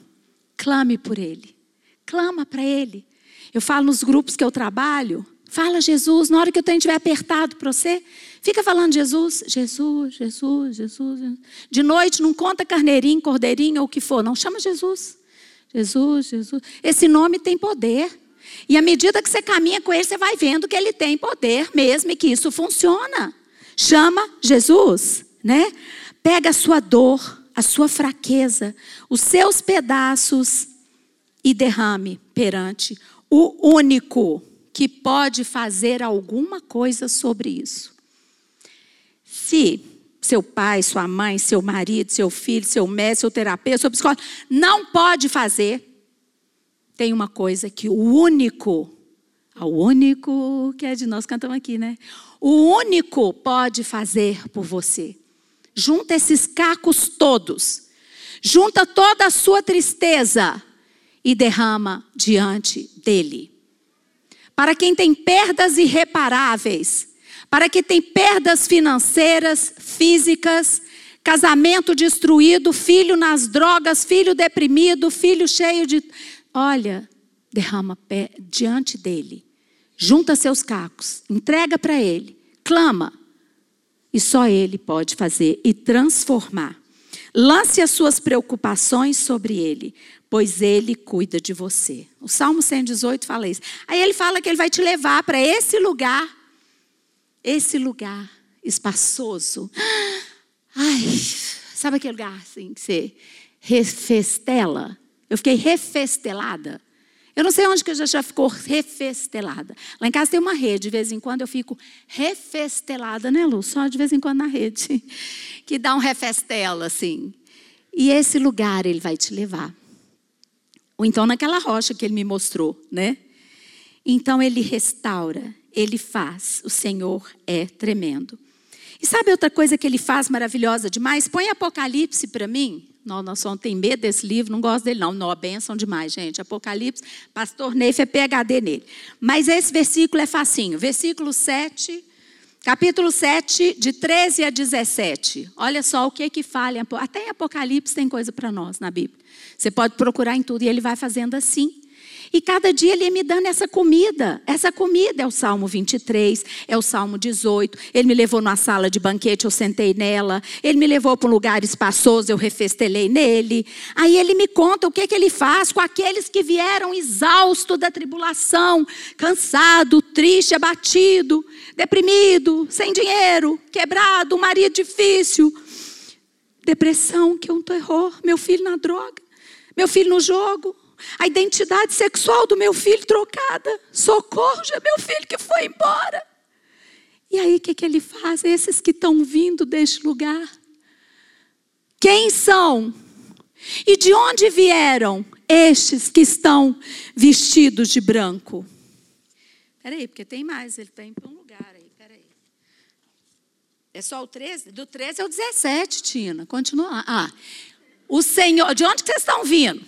Clame por Ele, clama para Ele. Eu falo nos grupos que eu trabalho, fala Jesus, na hora que o trem estiver apertado para você, fica falando Jesus, Jesus, Jesus, Jesus. De noite não conta carneirinho, cordeirinho ou o que for, não, chama Jesus. Jesus, Jesus. Esse nome tem poder. E à medida que você caminha com ele, você vai vendo que ele tem poder mesmo e que isso funciona. Chama Jesus, né? Pega a sua dor, a sua fraqueza, os seus pedaços e derrame perante o único que pode fazer alguma coisa sobre isso. Se seu pai, sua mãe, seu marido, seu filho, seu médico, seu terapeuta, seu psicólogo não pode fazer, tem uma coisa que o único, o único que é de nós cantamos aqui, né? O único pode fazer por você. Junta esses cacos todos. Junta toda a sua tristeza e derrama diante dele. Para quem tem perdas irreparáveis, para quem tem perdas financeiras, físicas, casamento destruído, filho nas drogas, filho deprimido, filho cheio de. Olha, derrama pé diante dele junta seus cacos, entrega para ele, clama. E só ele pode fazer e transformar. Lance as suas preocupações sobre ele, pois ele cuida de você. O Salmo 118 fala isso. Aí ele fala que ele vai te levar para esse lugar, esse lugar espaçoso. Ai, sabe aquele lugar assim que você refestela? Eu fiquei refestelada. Eu não sei onde que já ficou refestelada. Lá em casa tem uma rede, de vez em quando eu fico refestelada, né, Lu? Só de vez em quando na rede. Que dá um refestelo, assim. E esse lugar ele vai te levar. Ou então naquela rocha que ele me mostrou, né? Então ele restaura, ele faz. O Senhor é tremendo. E sabe outra coisa que ele faz maravilhosa demais? Põe Apocalipse para mim. Não, nós tem medo desse livro, não gosto dele, não. Não, benção demais, gente. Apocalipse, pastor Neif é PHD nele. Mas esse versículo é facinho. Versículo 7, capítulo 7, de 13 a 17. Olha só o que que fala. Até em Apocalipse tem coisa para nós na Bíblia. Você pode procurar em tudo e ele vai fazendo assim. E cada dia ele ia me dando essa comida. Essa comida é o Salmo 23, é o Salmo 18. Ele me levou numa sala de banquete, eu sentei nela. Ele me levou para um lugar espaçoso, eu refestelei nele. Aí ele me conta o que, que ele faz com aqueles que vieram exausto da tribulação, cansado, triste, abatido, deprimido, sem dinheiro, quebrado, um marido difícil. Depressão, que é um terror. Meu filho na droga, meu filho no jogo, a identidade sexual do meu filho trocada. Socorro, já é meu filho que foi embora. E aí o que, que ele faz? Esses que estão vindo deste lugar. Quem são? E de onde vieram estes que estão vestidos de branco? Peraí, porque tem mais, ele está em um lugar aí, peraí. É só o 13? Do 13 ao 17, Tina. Continua. Ah, o Senhor, de onde vocês estão vindo?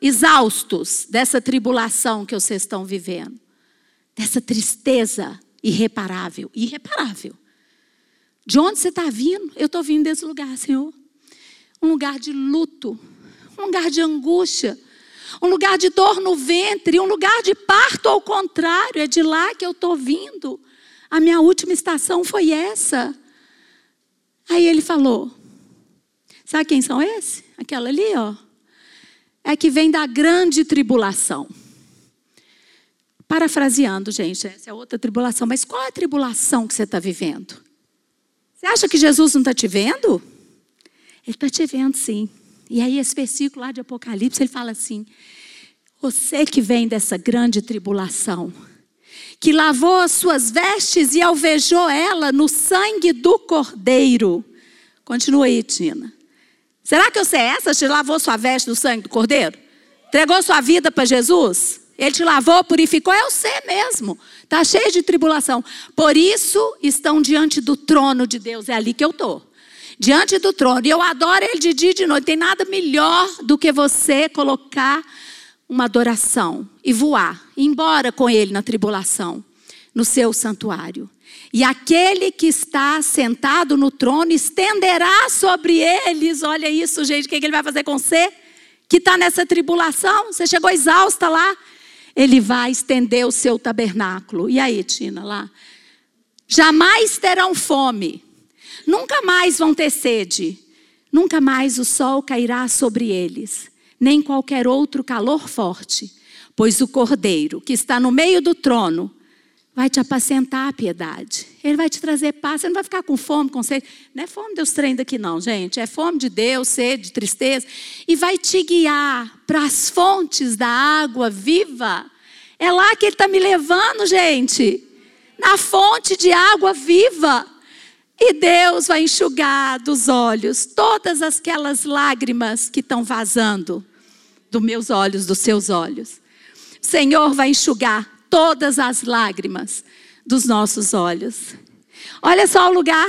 Exaustos dessa tribulação que vocês estão vivendo, dessa tristeza irreparável irreparável. De onde você está vindo? Eu estou vindo desse lugar, Senhor. Um lugar de luto, um lugar de angústia, um lugar de dor no ventre, um lugar de parto ao contrário, é de lá que eu estou vindo. A minha última estação foi essa. Aí ele falou: Sabe quem são esses? Aquela ali, ó é que vem da grande tribulação. Parafraseando, gente, essa é outra tribulação, mas qual é a tribulação que você está vivendo? Você acha que Jesus não está te vendo? Ele está te vendo, sim. E aí, esse versículo lá de Apocalipse, ele fala assim: Você que vem dessa grande tribulação, que lavou as suas vestes e alvejou ela no sangue do cordeiro. Continua aí, Tina. Será que você é essa? Te lavou sua veste no sangue do Cordeiro? Entregou sua vida para Jesus? Ele te lavou, purificou, é você mesmo. Está cheio de tribulação. Por isso estão diante do trono de Deus. É ali que eu estou. Diante do trono. E eu adoro ele de dia e de noite. Tem nada melhor do que você colocar uma adoração e voar, ir embora com ele na tribulação, no seu santuário. E aquele que está sentado no trono estenderá sobre eles. Olha isso, gente. O que ele vai fazer com você? Que está nessa tribulação? Você chegou exausta lá? Ele vai estender o seu tabernáculo. E aí, Tina, lá? Jamais terão fome. Nunca mais vão ter sede. Nunca mais o sol cairá sobre eles, nem qualquer outro calor forte, pois o cordeiro que está no meio do trono vai te apacentar a piedade. Ele vai te trazer paz. Você não vai ficar com fome, com sede. Não é fome de Deus trem daqui, não, gente. É fome de Deus, sede, tristeza. E vai te guiar para as fontes da água viva. É lá que Ele está me levando, gente. Na fonte de água viva. E Deus vai enxugar dos olhos todas aquelas lágrimas que estão vazando dos meus olhos, dos seus olhos. O Senhor vai enxugar todas as lágrimas dos nossos olhos. Olha só o lugar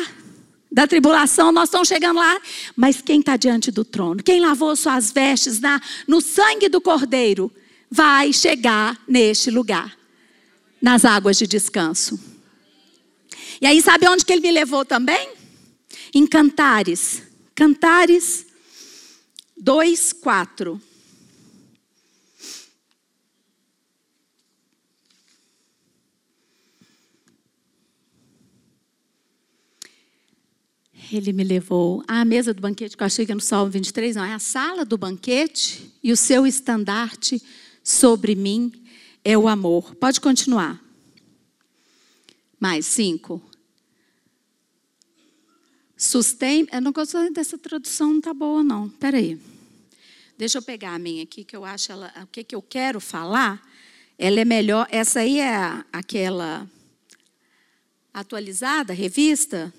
da tribulação, nós estamos chegando lá, mas quem está diante do trono, quem lavou suas vestes na, no sangue do cordeiro, vai chegar neste lugar, nas águas de descanso. E aí, sabe onde que ele me levou também? Em Cantares. Cantares 2, 4. Ele me levou à mesa do banquete, que eu achei que no Salmo 23, não, é a sala do banquete e o seu estandarte sobre mim é o amor. Pode continuar. Mais cinco. Sustém. Eu não gosto dessa tradução, não está boa, não. Espera aí. Deixa eu pegar a minha aqui, que eu acho ela. O que, que eu quero falar, ela é melhor. Essa aí é aquela atualizada, revista.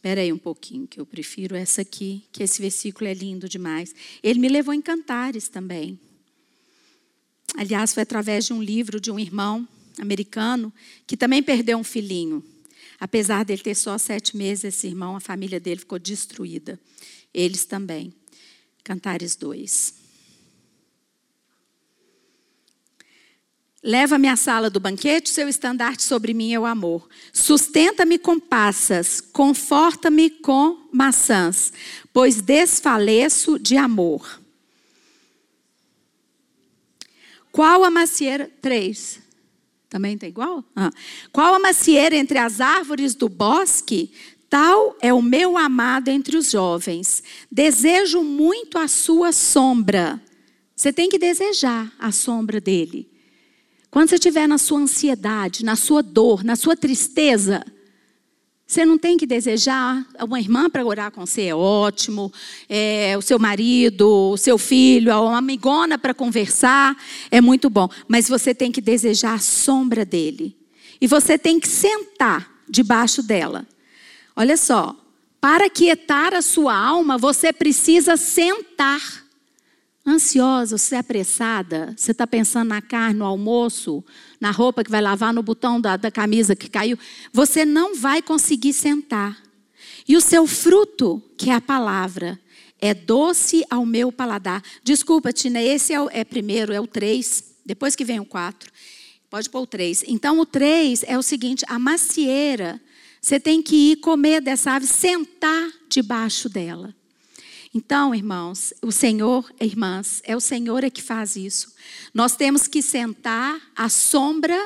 Espera aí um pouquinho, que eu prefiro essa aqui, que esse versículo é lindo demais. Ele me levou em cantares também. Aliás, foi através de um livro de um irmão americano que também perdeu um filhinho. Apesar dele ter só sete meses, esse irmão, a família dele ficou destruída. Eles também. Cantares 2. Leva-me à sala do banquete, seu estandarte sobre mim é o amor. Sustenta-me com passas, conforta-me com maçãs, pois desfaleço de amor. Qual a macieira? Três. Também está igual? Ah. Qual a macieira entre as árvores do bosque? Tal é o meu amado entre os jovens. Desejo muito a sua sombra. Você tem que desejar a sombra dele. Quando você estiver na sua ansiedade, na sua dor, na sua tristeza, você não tem que desejar uma irmã para orar com você, é ótimo. É, o seu marido, o seu filho, uma amigona para conversar, é muito bom. Mas você tem que desejar a sombra dele. E você tem que sentar debaixo dela. Olha só, para quietar a sua alma, você precisa sentar ansiosa, você é apressada, você está pensando na carne, no almoço, na roupa que vai lavar, no botão da, da camisa que caiu, você não vai conseguir sentar. E o seu fruto, que é a palavra, é doce ao meu paladar. Desculpa, Tina, esse é, o, é primeiro, é o três, depois que vem o quatro. Pode pôr o três. Então, o três é o seguinte: a macieira, você tem que ir comer dessa ave, sentar debaixo dela. Então, irmãos, o Senhor, irmãs, é o Senhor é que faz isso. Nós temos que sentar à sombra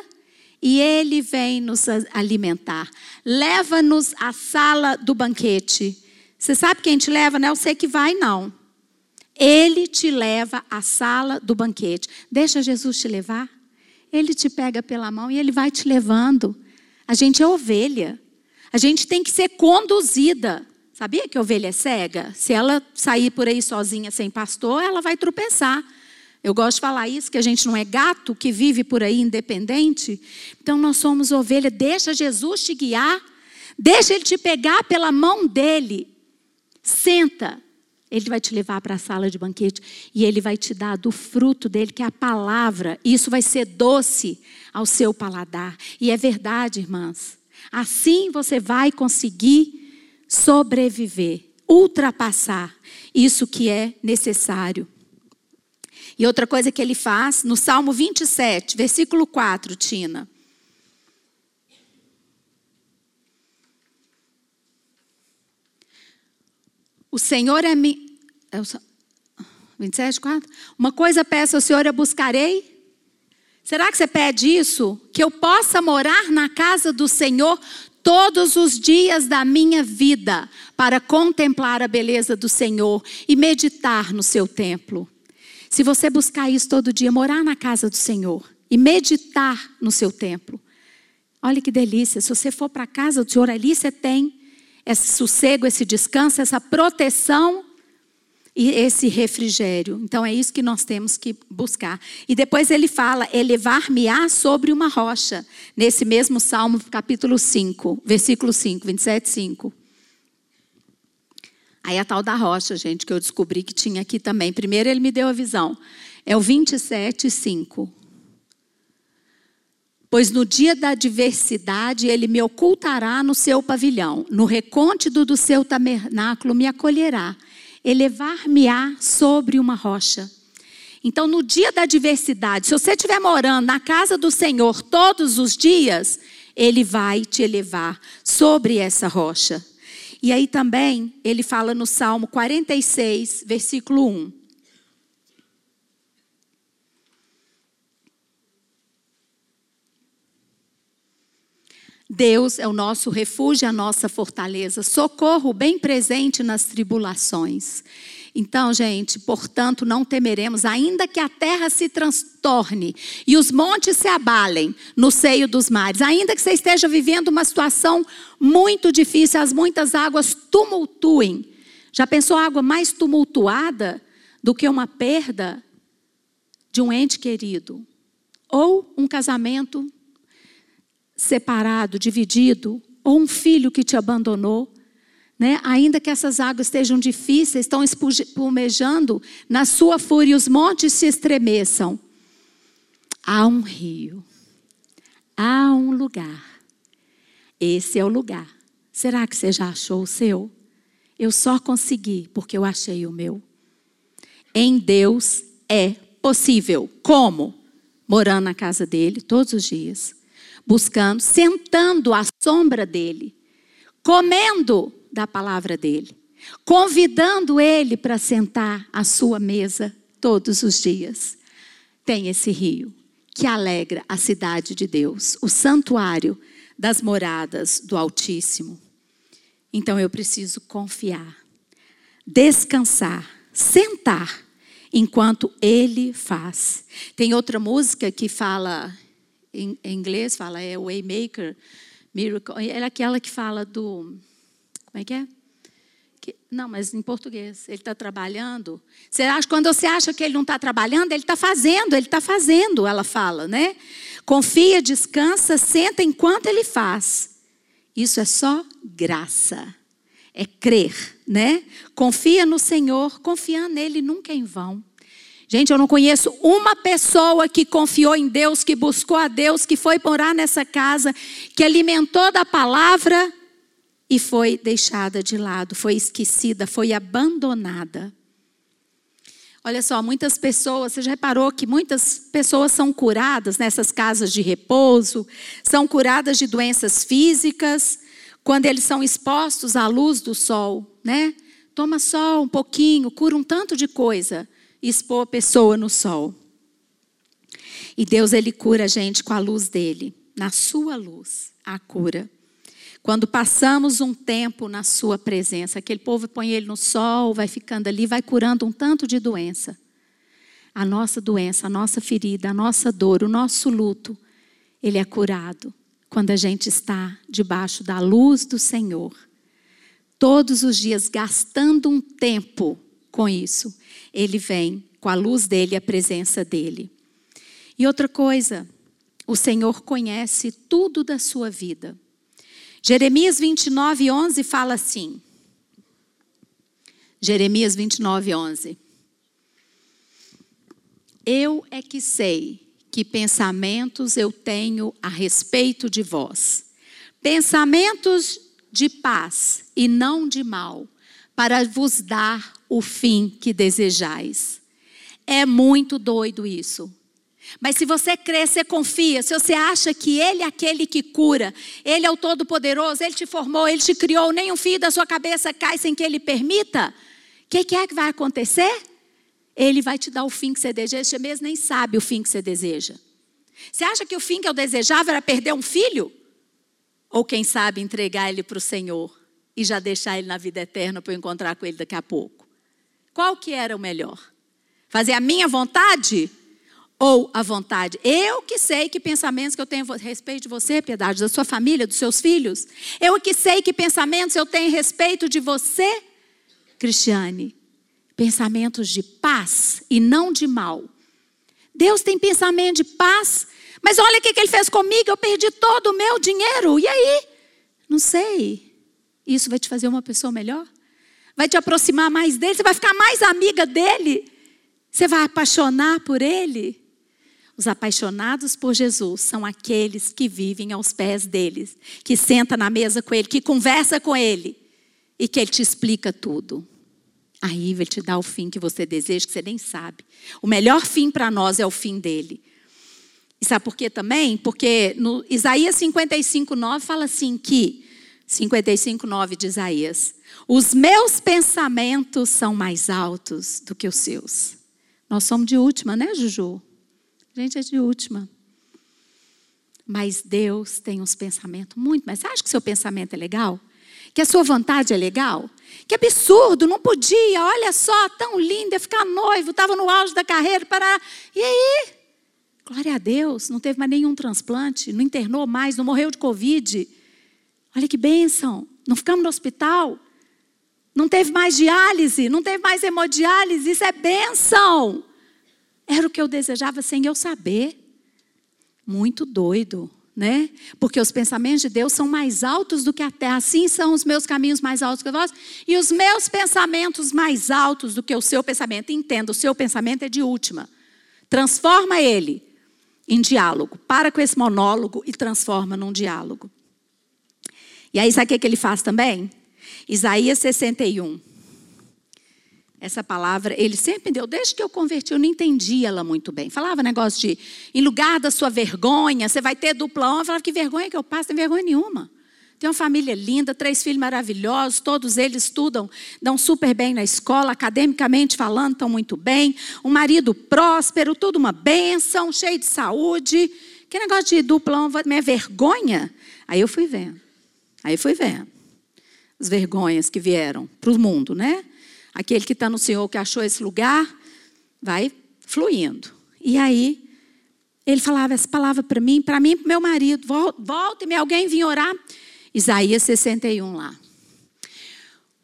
e Ele vem nos alimentar. Leva-nos à sala do banquete. Você sabe quem te leva? Não é você que vai, não. Ele te leva à sala do banquete. Deixa Jesus te levar. Ele te pega pela mão e ele vai te levando. A gente é ovelha. A gente tem que ser conduzida. Sabia que ovelha é cega? Se ela sair por aí sozinha sem pastor, ela vai tropeçar. Eu gosto de falar isso, que a gente não é gato que vive por aí independente. Então nós somos ovelha. Deixa Jesus te guiar. Deixa ele te pegar pela mão dele. Senta. Ele vai te levar para a sala de banquete e ele vai te dar do fruto dele, que é a palavra. Isso vai ser doce ao seu paladar. E é verdade, irmãs. Assim você vai conseguir sobreviver, ultrapassar isso que é necessário. E outra coisa que ele faz, no Salmo 27, versículo 4, Tina. O Senhor é mi... 27, 4? Uma coisa peço ao Senhor, eu buscarei. Será que você pede isso? Que eu possa morar na casa do Senhor todos os dias da minha vida para contemplar a beleza do Senhor e meditar no seu templo. Se você buscar isso todo dia, morar na casa do Senhor e meditar no seu templo, olha que delícia. Se você for para a casa do Senhor, ali você tem esse sossego, esse descanso, essa proteção esse refrigério. Então é isso que nós temos que buscar. E depois ele fala: elevar-me-á sobre uma rocha, nesse mesmo Salmo, capítulo 5, versículo 5, 27, 5. Aí a tal da rocha, gente, que eu descobri que tinha aqui também. Primeiro ele me deu a visão. É o 27, 5. Pois no dia da adversidade ele me ocultará no seu pavilhão, no recôndito do seu tabernáculo me acolherá elevar-me-á sobre uma rocha. Então, no dia da adversidade, se você estiver morando na casa do Senhor todos os dias, Ele vai te elevar sobre essa rocha. E aí também, ele fala no Salmo 46, versículo 1. Deus é o nosso refúgio, a nossa fortaleza, socorro bem presente nas tribulações. Então, gente, portanto, não temeremos, ainda que a terra se transtorne e os montes se abalem no seio dos mares, ainda que você esteja vivendo uma situação muito difícil, as muitas águas tumultuem. Já pensou água mais tumultuada do que uma perda de um ente querido? Ou um casamento separado, dividido, ou um filho que te abandonou, né? ainda que essas águas estejam difíceis, estão espumejando na sua fúria, os montes se estremeçam. há um rio, há um lugar. Esse é o lugar. Será que você já achou o seu? Eu só consegui porque eu achei o meu. Em Deus é possível. Como? Morando na casa dele todos os dias, buscando, sentando à sombra dele, comendo da palavra dele, convidando ele para sentar à sua mesa todos os dias. Tem esse rio que alegra a cidade de Deus, o santuário das moradas do Altíssimo. Então eu preciso confiar, descansar, sentar enquanto ele faz. Tem outra música que fala em, inglês, fala é Waymaker, Miracle, é aquela que fala do como é que é? Que, não, mas em português. Ele está trabalhando. Você acha, quando você acha que ele não está trabalhando, ele está fazendo, ele está fazendo, ela fala, né? Confia, descansa, senta enquanto ele faz. Isso é só graça. É crer, né? Confia no Senhor, confiar nele nunca é em vão. Gente, eu não conheço uma pessoa que confiou em Deus, que buscou a Deus, que foi morar nessa casa, que alimentou da palavra e foi deixada de lado, foi esquecida, foi abandonada. Olha só, muitas pessoas, você já reparou que muitas pessoas são curadas nessas casas de repouso, são curadas de doenças físicas, quando eles são expostos à luz do sol, né? Toma sol um pouquinho, cura um tanto de coisa, expor a pessoa no sol. E Deus, Ele cura a gente com a luz dele, na sua luz, a cura. Quando passamos um tempo na sua presença, aquele povo põe ele no sol, vai ficando ali, vai curando um tanto de doença. A nossa doença, a nossa ferida, a nossa dor, o nosso luto, ele é curado quando a gente está debaixo da luz do Senhor. Todos os dias gastando um tempo com isso, ele vem com a luz dele, a presença dele. E outra coisa, o Senhor conhece tudo da sua vida. Jeremias 29, 11 fala assim. Jeremias 29, 11. Eu é que sei que pensamentos eu tenho a respeito de vós. Pensamentos de paz e não de mal, para vos dar o fim que desejais. É muito doido isso. Mas se você crê, você confia, se você acha que Ele é aquele que cura, Ele é o Todo-Poderoso, Ele te formou, Ele te criou, nenhum fio da sua cabeça cai sem que Ele permita, o que, que, é que vai acontecer? Ele vai te dar o fim que você deseja, você mesmo nem sabe o fim que você deseja. Você acha que o fim que eu desejava era perder um filho? Ou quem sabe entregar ele para o Senhor e já deixar ele na vida eterna para eu encontrar com ele daqui a pouco? Qual que era o melhor? Fazer a minha vontade ou a vontade. Eu que sei que pensamentos que eu tenho a respeito de você, piedade, da sua família, dos seus filhos. Eu que sei que pensamentos eu tenho a respeito de você, Cristiane. Pensamentos de paz e não de mal. Deus tem pensamento de paz, mas olha o que ele fez comigo, eu perdi todo o meu dinheiro. E aí? Não sei. Isso vai te fazer uma pessoa melhor? Vai te aproximar mais dele? Você vai ficar mais amiga dele? Você vai apaixonar por ele? Os apaixonados por Jesus são aqueles que vivem aos pés dele, que senta na mesa com ele, que conversa com ele e que ele te explica tudo. Aí ele te dá o fim que você deseja, que você nem sabe. O melhor fim para nós é o fim dele. E sabe por quê também? Porque no Isaías 55, 9 fala assim que 55, 9 de Isaías. Os meus pensamentos são mais altos do que os seus. Nós somos de última, né, Juju? A gente é de última. Mas Deus tem uns pensamentos muito. Mas você acha que seu pensamento é legal? Que a sua vontade é legal? Que absurdo, não podia, olha só, tão linda, ficar noivo, estava no auge da carreira, para. E aí? Glória a Deus, não teve mais nenhum transplante, não internou mais, não morreu de Covid. Olha que bênção, não ficamos no hospital, não teve mais diálise, não teve mais hemodiálise, isso é bênção. Era o que eu desejava sem eu saber. Muito doido, né? Porque os pensamentos de Deus são mais altos do que a terra. Assim são os meus caminhos mais altos que os. E os meus pensamentos mais altos do que o seu pensamento. Entenda, o seu pensamento é de última. Transforma ele. em diálogo. Para com esse monólogo e transforma num diálogo. E aí, sabe o que ele faz também? Isaías 61. Essa palavra, ele sempre deu, desde que eu converti, eu não entendi ela muito bem. Falava negócio de, em lugar da sua vergonha, você vai ter dupla honra. Eu falava, que vergonha que eu passo? Não tem vergonha nenhuma. Tem uma família linda, três filhos maravilhosos, todos eles estudam, dão super bem na escola, academicamente falando, estão muito bem. Um marido próspero, tudo uma bênção, cheio de saúde. Que negócio de dupla honra, minha vergonha? Aí eu fui vendo. Aí fui vendo. As vergonhas que vieram para o mundo, né? Aquele que está no Senhor, que achou esse lugar, vai fluindo. E aí, ele falava essa palavra para mim, para mim e para meu marido. Volta-me, alguém vinha orar. Isaías 61 lá.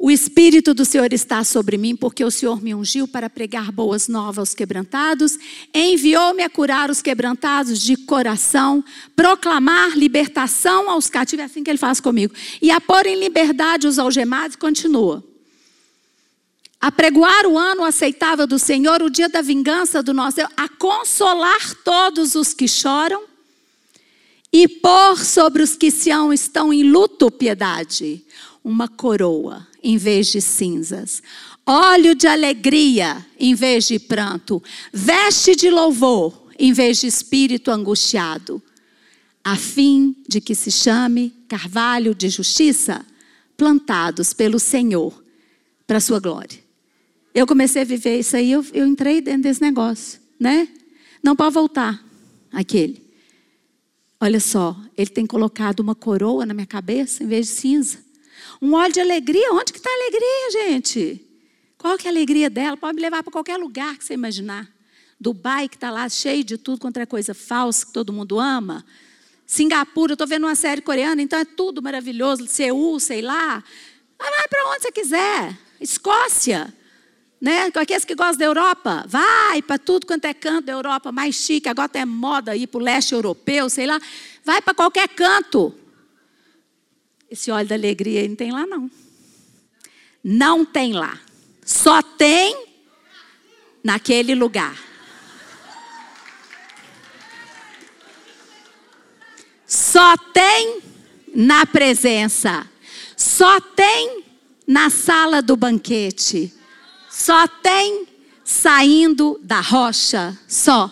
O Espírito do Senhor está sobre mim, porque o Senhor me ungiu para pregar boas novas aos quebrantados, enviou-me a curar os quebrantados de coração, proclamar libertação aos cativos, é assim que ele faz comigo, e a pôr em liberdade os algemados, continua. Apregoar o ano aceitável do Senhor, o dia da vingança do nosso Deus, a consolar todos os que choram e pôr sobre os que se estão em luto piedade, uma coroa em vez de cinzas, óleo de alegria em vez de pranto, veste de louvor em vez de espírito angustiado, a fim de que se chame carvalho de justiça, plantados pelo Senhor para a sua glória. Eu comecei a viver isso aí, eu, eu entrei dentro desse negócio, né? Não pode voltar, aquele. Olha só, ele tem colocado uma coroa na minha cabeça em vez de cinza. Um óleo de alegria, onde que está a alegria, gente? Qual que é a alegria dela? Pode me levar para qualquer lugar que você imaginar. Dubai, que está lá cheio de tudo contra coisa falsa, que todo mundo ama. Singapura, eu estou vendo uma série coreana, então é tudo maravilhoso. Seul, sei lá. Vai para onde você quiser. Escócia né? Aqueles que gostam da Europa, vai para tudo quanto é canto da Europa mais chique, agora tem moda ir para o leste europeu, sei lá, vai para qualquer canto. Esse óleo da alegria não tem lá não. Não tem lá. Só tem naquele lugar. Só tem na presença. Só tem na sala do banquete só tem saindo da rocha, só.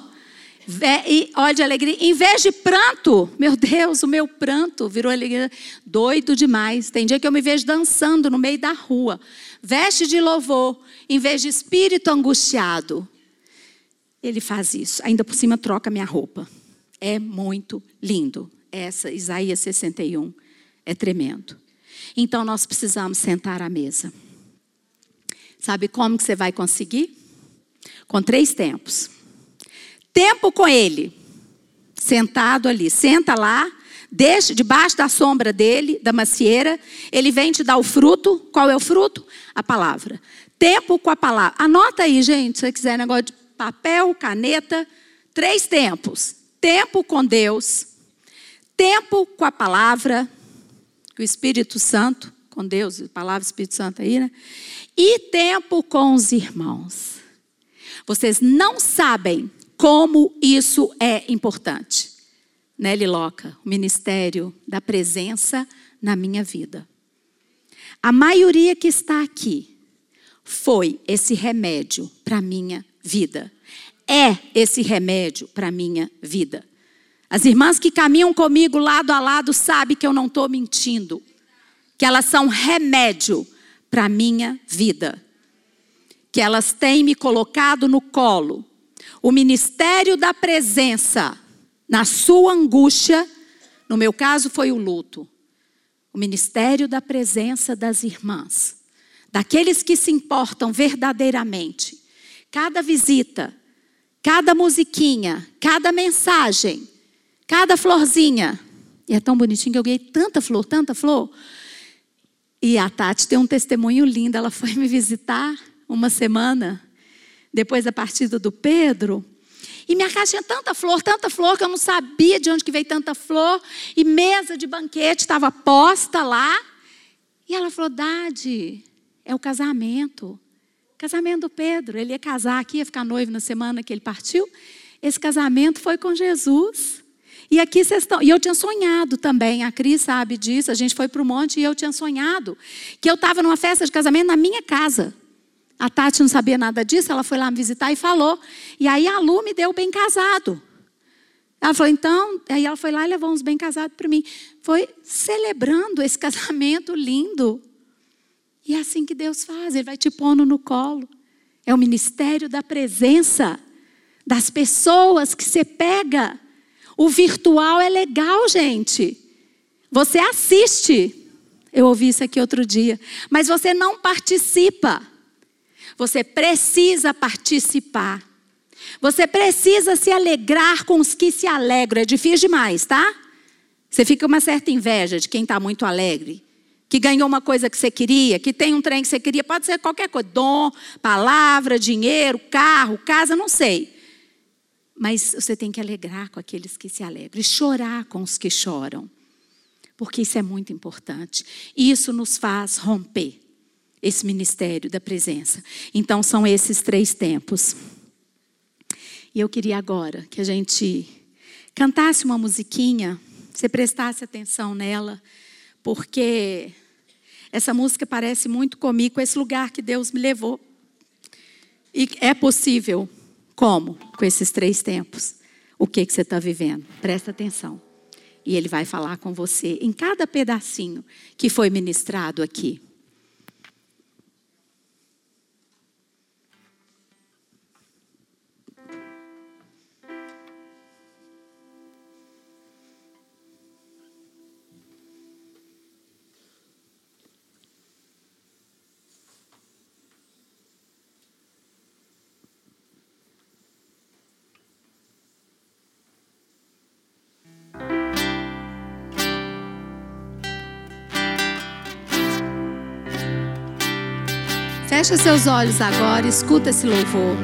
Olha de alegria, em vez de pranto, meu Deus, o meu pranto virou alegria, doido demais. Tem dia que eu me vejo dançando no meio da rua, veste de louvor, em vez de espírito angustiado. Ele faz isso, ainda por cima troca minha roupa. É muito lindo. Essa, Isaías 61, é tremendo. Então nós precisamos sentar à mesa. Sabe como que você vai conseguir? Com três tempos. Tempo com ele, sentado ali, senta lá, deixa debaixo da sombra dele, da macieira, ele vem te dar o fruto. Qual é o fruto? A palavra. Tempo com a palavra. Anota aí, gente, se você quiser negócio de papel, caneta, três tempos. Tempo com Deus, tempo com a palavra, com o Espírito Santo, com Deus, palavra Espírito Santo aí, né? e tempo com os irmãos. Vocês não sabem como isso é importante. Nelly Loca, o ministério da presença na minha vida. A maioria que está aqui foi esse remédio para minha vida. É esse remédio para minha vida. As irmãs que caminham comigo lado a lado sabem que eu não estou mentindo. Que elas são remédio para minha vida. Que elas têm me colocado no colo. O ministério da presença, na sua angústia, no meu caso foi o luto. O ministério da presença das irmãs, daqueles que se importam verdadeiramente. Cada visita, cada musiquinha, cada mensagem, cada florzinha. E é tão bonitinho que eu ganhei tanta flor, tanta flor. E a Tati tem um testemunho lindo. Ela foi me visitar uma semana depois da partida do Pedro. E minha casa tinha tanta flor, tanta flor, que eu não sabia de onde que veio tanta flor. E mesa de banquete estava posta lá. E ela falou: Dade, é o casamento. Casamento do Pedro. Ele ia casar aqui, ia ficar noivo na semana que ele partiu. Esse casamento foi com Jesus. E aqui vocês estão. E eu tinha sonhado também, a Cris sabe disso. A gente foi para o monte e eu tinha sonhado que eu estava numa festa de casamento na minha casa. A Tati não sabia nada disso, ela foi lá me visitar e falou. E aí a Lu me deu bem casado. Ela falou, então, aí ela foi lá e levou uns bem casados para mim. Foi celebrando esse casamento lindo. E é assim que Deus faz, Ele vai te pondo no colo. É o ministério da presença das pessoas que você pega. O virtual é legal, gente. Você assiste. Eu ouvi isso aqui outro dia. Mas você não participa. Você precisa participar. Você precisa se alegrar com os que se alegram. É difícil demais, tá? Você fica uma certa inveja de quem está muito alegre. Que ganhou uma coisa que você queria, que tem um trem que você queria, pode ser qualquer coisa, dom, palavra, dinheiro, carro, casa, não sei. Mas você tem que alegrar com aqueles que se alegram e chorar com os que choram. Porque isso é muito importante. E isso nos faz romper esse ministério da presença. Então, são esses três tempos. E eu queria agora que a gente cantasse uma musiquinha, você prestasse atenção nela, porque essa música parece muito comigo, com esse lugar que Deus me levou. E é possível. Como? Com esses três tempos. O que, que você está vivendo? Presta atenção. E Ele vai falar com você em cada pedacinho que foi ministrado aqui. Fecha seus olhos agora, escuta esse louvor.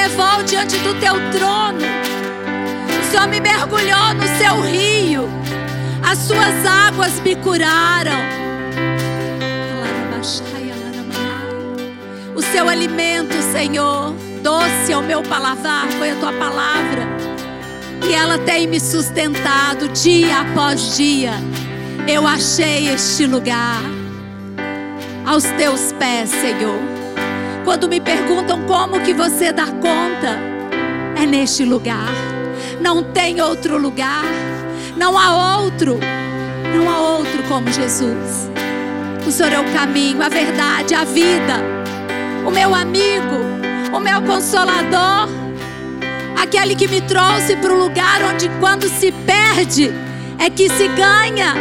Levou diante do teu trono. O Senhor me mergulhou no seu rio. As suas águas me curaram. O seu alimento, Senhor, doce ao meu paladar, foi a tua palavra. E ela tem me sustentado dia após dia. Eu achei este lugar aos teus pés, Senhor. Quando me perguntam como que você dá conta, é neste lugar. Não tem outro lugar. Não há outro. Não há outro como Jesus. O Senhor é o caminho, a verdade, a vida. O meu amigo, o meu consolador. Aquele que me trouxe para o lugar onde, quando se perde, é que se ganha.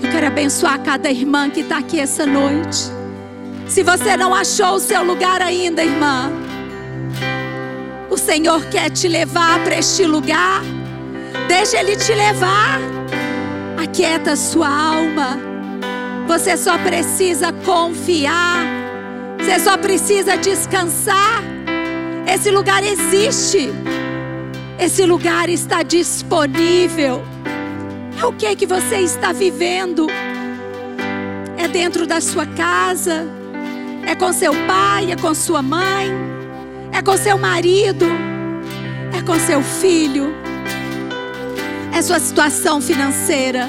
Eu quero abençoar cada irmã que está aqui essa noite. Se você não achou o seu lugar ainda, irmã, o Senhor quer te levar para este lugar. Deixa Ele te levar. Aquieta sua alma. Você só precisa confiar. Você só precisa descansar. Esse lugar existe. Esse lugar está disponível. É o que que você está vivendo? É dentro da sua casa? É com seu pai, é com sua mãe? É com seu marido? É com seu filho? É sua situação financeira?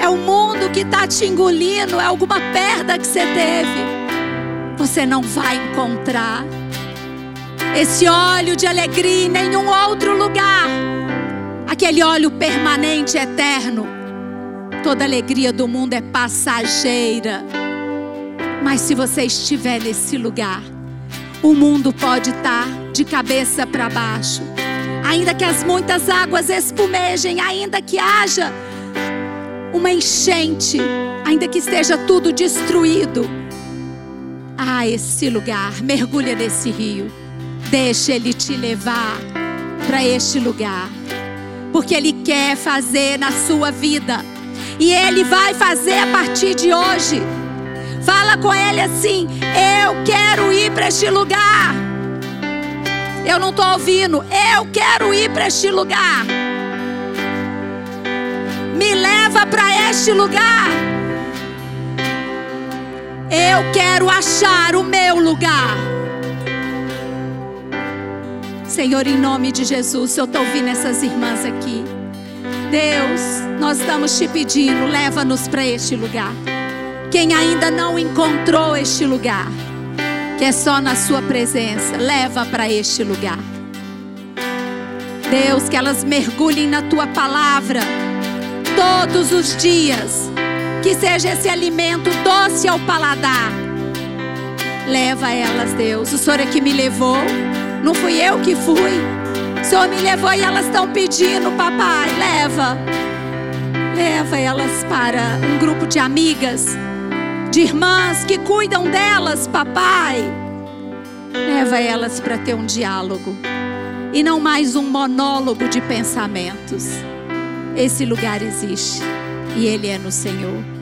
É o mundo que está te engolindo? É alguma perda que você teve? Você não vai encontrar esse óleo de alegria em nenhum outro lugar. Aquele óleo permanente, eterno. Toda alegria do mundo é passageira. Mas se você estiver nesse lugar, o mundo pode estar de cabeça para baixo. Ainda que as muitas águas espumejem, ainda que haja uma enchente, ainda que esteja tudo destruído. Ah, esse lugar, mergulha nesse rio. Deixa ele te levar para este lugar. Porque ele quer fazer na sua vida. E ele vai fazer a partir de hoje. Fala com ele assim: Eu quero ir para este lugar. Eu não estou ouvindo. Eu quero ir para este lugar. Me leva para este lugar. Eu quero achar o meu lugar. Senhor, em nome de Jesus, eu estou ouvindo essas irmãs aqui. Deus, nós estamos te pedindo, leva-nos para este lugar. Quem ainda não encontrou este lugar, que é só na Sua presença, leva para este lugar. Deus, que elas mergulhem na Tua palavra todos os dias. Que seja esse alimento doce ao paladar. Leva elas, Deus. O Senhor é que me levou. Não fui eu que fui. O Senhor me levou e elas estão pedindo, papai, leva. Leva elas para um grupo de amigas, de irmãs que cuidam delas, papai. Leva elas para ter um diálogo e não mais um monólogo de pensamentos. Esse lugar existe e ele é no Senhor.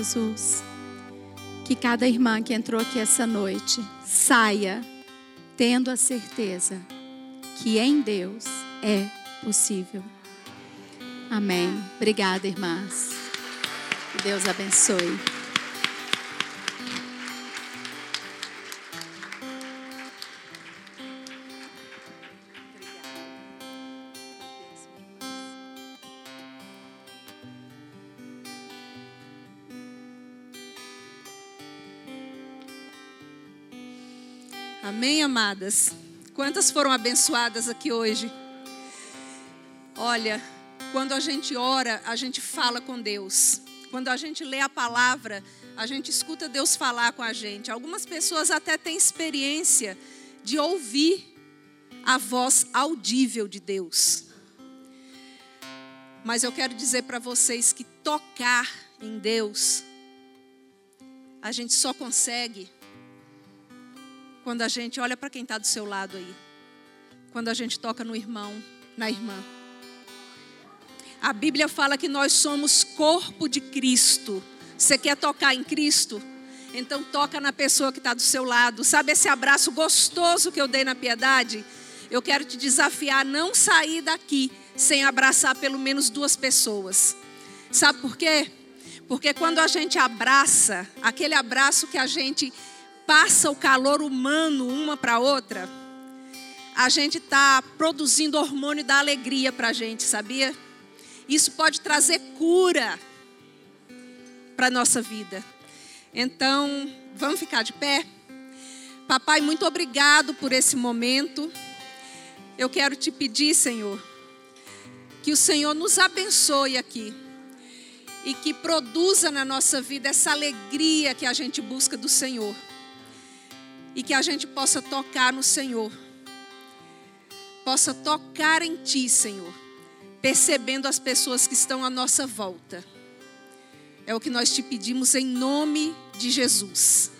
Jesus. Que cada irmã que entrou aqui essa noite saia tendo a certeza que em Deus é possível. Amém. Obrigada, irmãs. Que Deus abençoe. Amém, amadas? Quantas foram abençoadas aqui hoje? Olha, quando a gente ora, a gente fala com Deus. Quando a gente lê a palavra, a gente escuta Deus falar com a gente. Algumas pessoas até têm experiência de ouvir a voz audível de Deus. Mas eu quero dizer para vocês que tocar em Deus, a gente só consegue quando a gente olha para quem está do seu lado aí. Quando a gente toca no irmão, na irmã. A Bíblia fala que nós somos corpo de Cristo. Você quer tocar em Cristo? Então toca na pessoa que está do seu lado. Sabe esse abraço gostoso que eu dei na piedade? Eu quero te desafiar a não sair daqui sem abraçar pelo menos duas pessoas. Sabe por quê? Porque quando a gente abraça, aquele abraço que a gente passa o calor humano uma para outra, a gente está produzindo hormônio da alegria para a gente, sabia? Isso pode trazer cura para a nossa vida. Então, vamos ficar de pé? Papai, muito obrigado por esse momento. Eu quero te pedir, Senhor, que o Senhor nos abençoe aqui e que produza na nossa vida essa alegria que a gente busca do Senhor e que a gente possa tocar no Senhor, possa tocar em Ti, Senhor, percebendo as pessoas que estão à nossa volta. É o que nós te pedimos em nome de Jesus.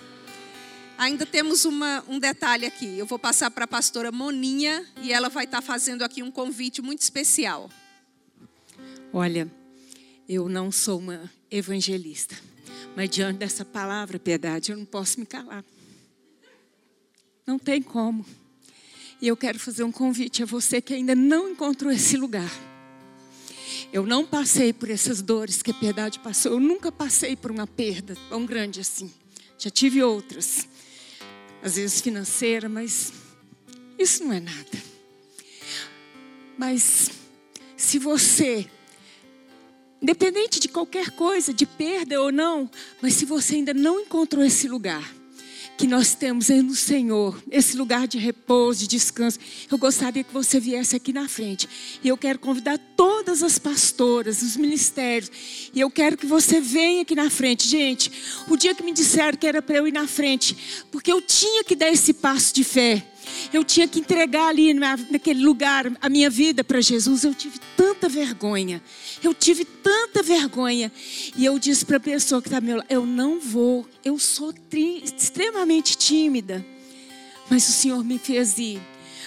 Ainda temos uma, um detalhe aqui. Eu vou passar para a pastora Moninha e ela vai estar fazendo aqui um convite muito especial. Olha, eu não sou uma evangelista, mas diante dessa palavra, piedade, eu não posso me calar. Não tem como. E eu quero fazer um convite a você que ainda não encontrou esse lugar. Eu não passei por essas dores que a piedade passou. Eu nunca passei por uma perda tão grande assim. Já tive outras, às vezes financeira, mas isso não é nada. Mas se você, independente de qualquer coisa, de perda ou não, mas se você ainda não encontrou esse lugar, que nós temos no Senhor, esse lugar de repouso, de descanso. Eu gostaria que você viesse aqui na frente. E eu quero convidar todas as pastoras, os ministérios. E eu quero que você venha aqui na frente. Gente, o dia que me disseram que era para eu ir na frente, porque eu tinha que dar esse passo de fé. Eu tinha que entregar ali naquele lugar a minha vida para Jesus. Eu tive tanta vergonha. Eu tive tanta vergonha. E eu disse para a pessoa que está meu lado: Eu não vou. Eu sou extremamente tímida. Mas o Senhor me fez ir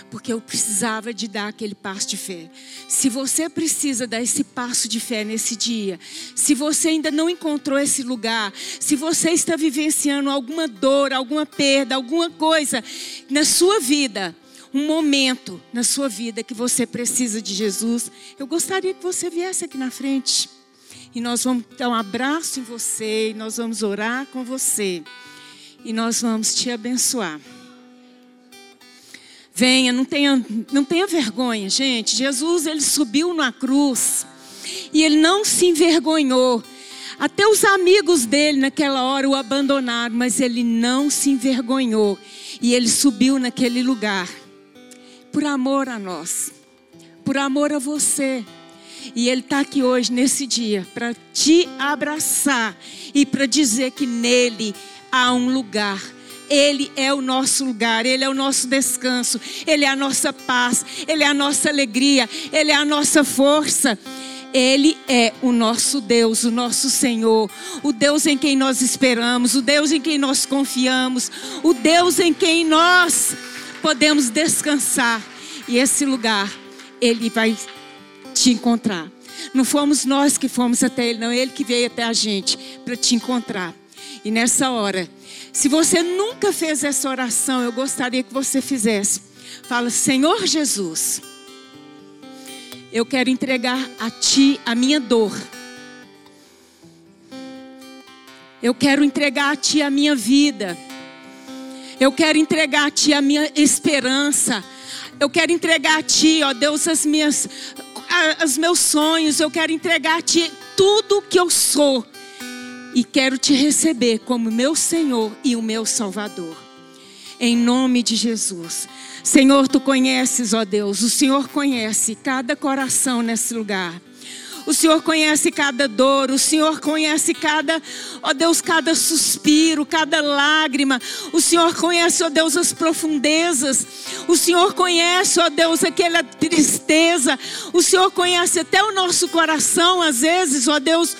porque eu precisava de dar aquele passo de fé. Se você precisa dar esse passo de fé nesse dia, se você ainda não encontrou esse lugar, se você está vivenciando alguma dor, alguma perda, alguma coisa na sua vida, um momento na sua vida que você precisa de Jesus, eu gostaria que você viesse aqui na frente. E nós vamos dar um abraço em você, e nós vamos orar com você, e nós vamos te abençoar. Venha, não tenha, não tenha vergonha, gente. Jesus, ele subiu na cruz e ele não se envergonhou. Até os amigos dele naquela hora o abandonaram, mas ele não se envergonhou. E ele subiu naquele lugar. Por amor a nós, por amor a você. E ele está aqui hoje, nesse dia, para te abraçar e para dizer que nele há um lugar ele é o nosso lugar, Ele é o nosso descanso, Ele é a nossa paz, Ele é a nossa alegria, Ele é a nossa força. Ele é o nosso Deus, o nosso Senhor, o Deus em quem nós esperamos, o Deus em quem nós confiamos, o Deus em quem nós podemos descansar. E esse lugar, Ele vai te encontrar. Não fomos nós que fomos até Ele, não. Ele que veio até a gente para te encontrar. E nessa hora, se você nunca fez essa oração, eu gostaria que você fizesse. Fala, Senhor Jesus, eu quero entregar a Ti a minha dor. Eu quero entregar a Ti a minha vida. Eu quero entregar a Ti a minha esperança. Eu quero entregar a Ti, ó Deus, as minhas, os meus sonhos. Eu quero entregar a Ti tudo que eu sou. E quero te receber como meu Senhor e o meu Salvador. Em nome de Jesus. Senhor, tu conheces, ó Deus, o Senhor conhece cada coração nesse lugar. O Senhor conhece cada dor, o Senhor conhece cada, ó Deus, cada suspiro, cada lágrima. O Senhor conhece, ó Deus, as profundezas. O Senhor conhece, ó Deus, aquela tristeza. O Senhor conhece até o nosso coração, às vezes, ó Deus,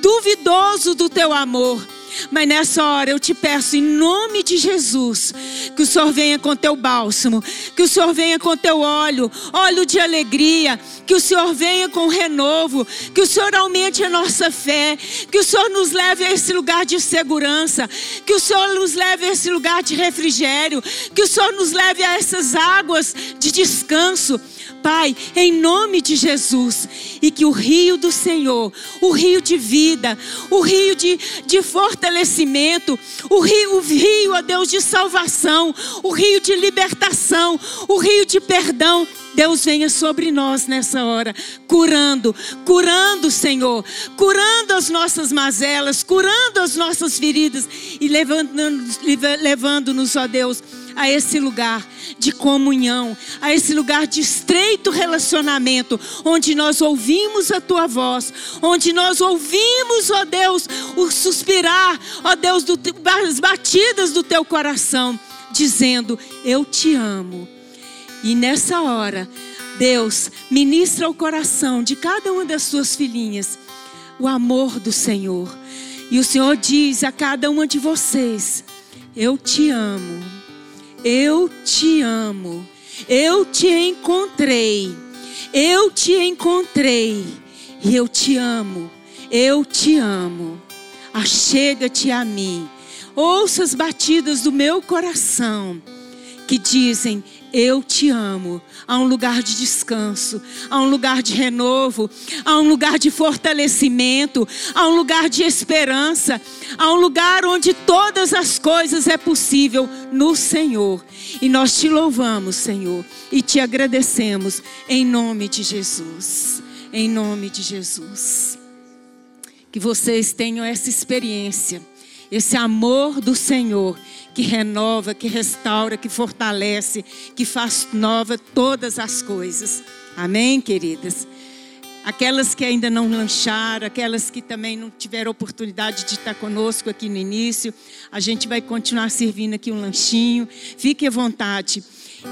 duvidoso do teu amor. Mas nessa hora eu te peço, em nome de Jesus, que o Senhor venha com teu bálsamo, que o Senhor venha com teu óleo, óleo de alegria, que o Senhor venha com renovo, que o Senhor aumente a nossa fé, que o Senhor nos leve a esse lugar de segurança, que o Senhor nos leve a esse lugar de refrigério, que o Senhor nos leve a essas águas de descanso. Pai, em nome de Jesus, e que o rio do Senhor, o rio de vida, o rio de, de fortalecimento, o rio, o rio, ó Deus, de salvação, o rio de libertação, o rio de perdão, Deus venha sobre nós nessa hora, curando, curando, Senhor, curando as nossas mazelas, curando as nossas feridas e levando-nos, levando-nos, ó Deus, a esse lugar de comunhão, a esse lugar de estreito relacionamento, onde nós ouvimos a tua voz, onde nós ouvimos, ó Deus, o suspirar, ó Deus, do, as batidas do teu coração, dizendo: Eu te amo. E nessa hora, Deus ministra o coração de cada uma das suas filhinhas o amor do Senhor. E o Senhor diz a cada uma de vocês: Eu te amo. Eu te amo. Eu te encontrei. Eu te encontrei. E eu te amo. Eu te amo. Achega-te a mim. Ouça as batidas do meu coração que dizem: Eu te amo. Há um lugar de descanso, há um lugar de renovo, há um lugar de fortalecimento, há um lugar de esperança, há um lugar onde todas as coisas é possível no Senhor. E nós te louvamos, Senhor, e te agradecemos em nome de Jesus. Em nome de Jesus. Que vocês tenham essa experiência, esse amor do Senhor que renova, que restaura, que fortalece, que faz nova todas as coisas. Amém, queridas? Aquelas que ainda não lancharam, aquelas que também não tiveram oportunidade de estar conosco aqui no início, a gente vai continuar servindo aqui um lanchinho. Fique à vontade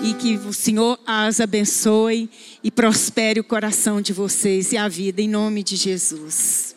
e que o Senhor as abençoe e prospere o coração de vocês e a vida em nome de Jesus.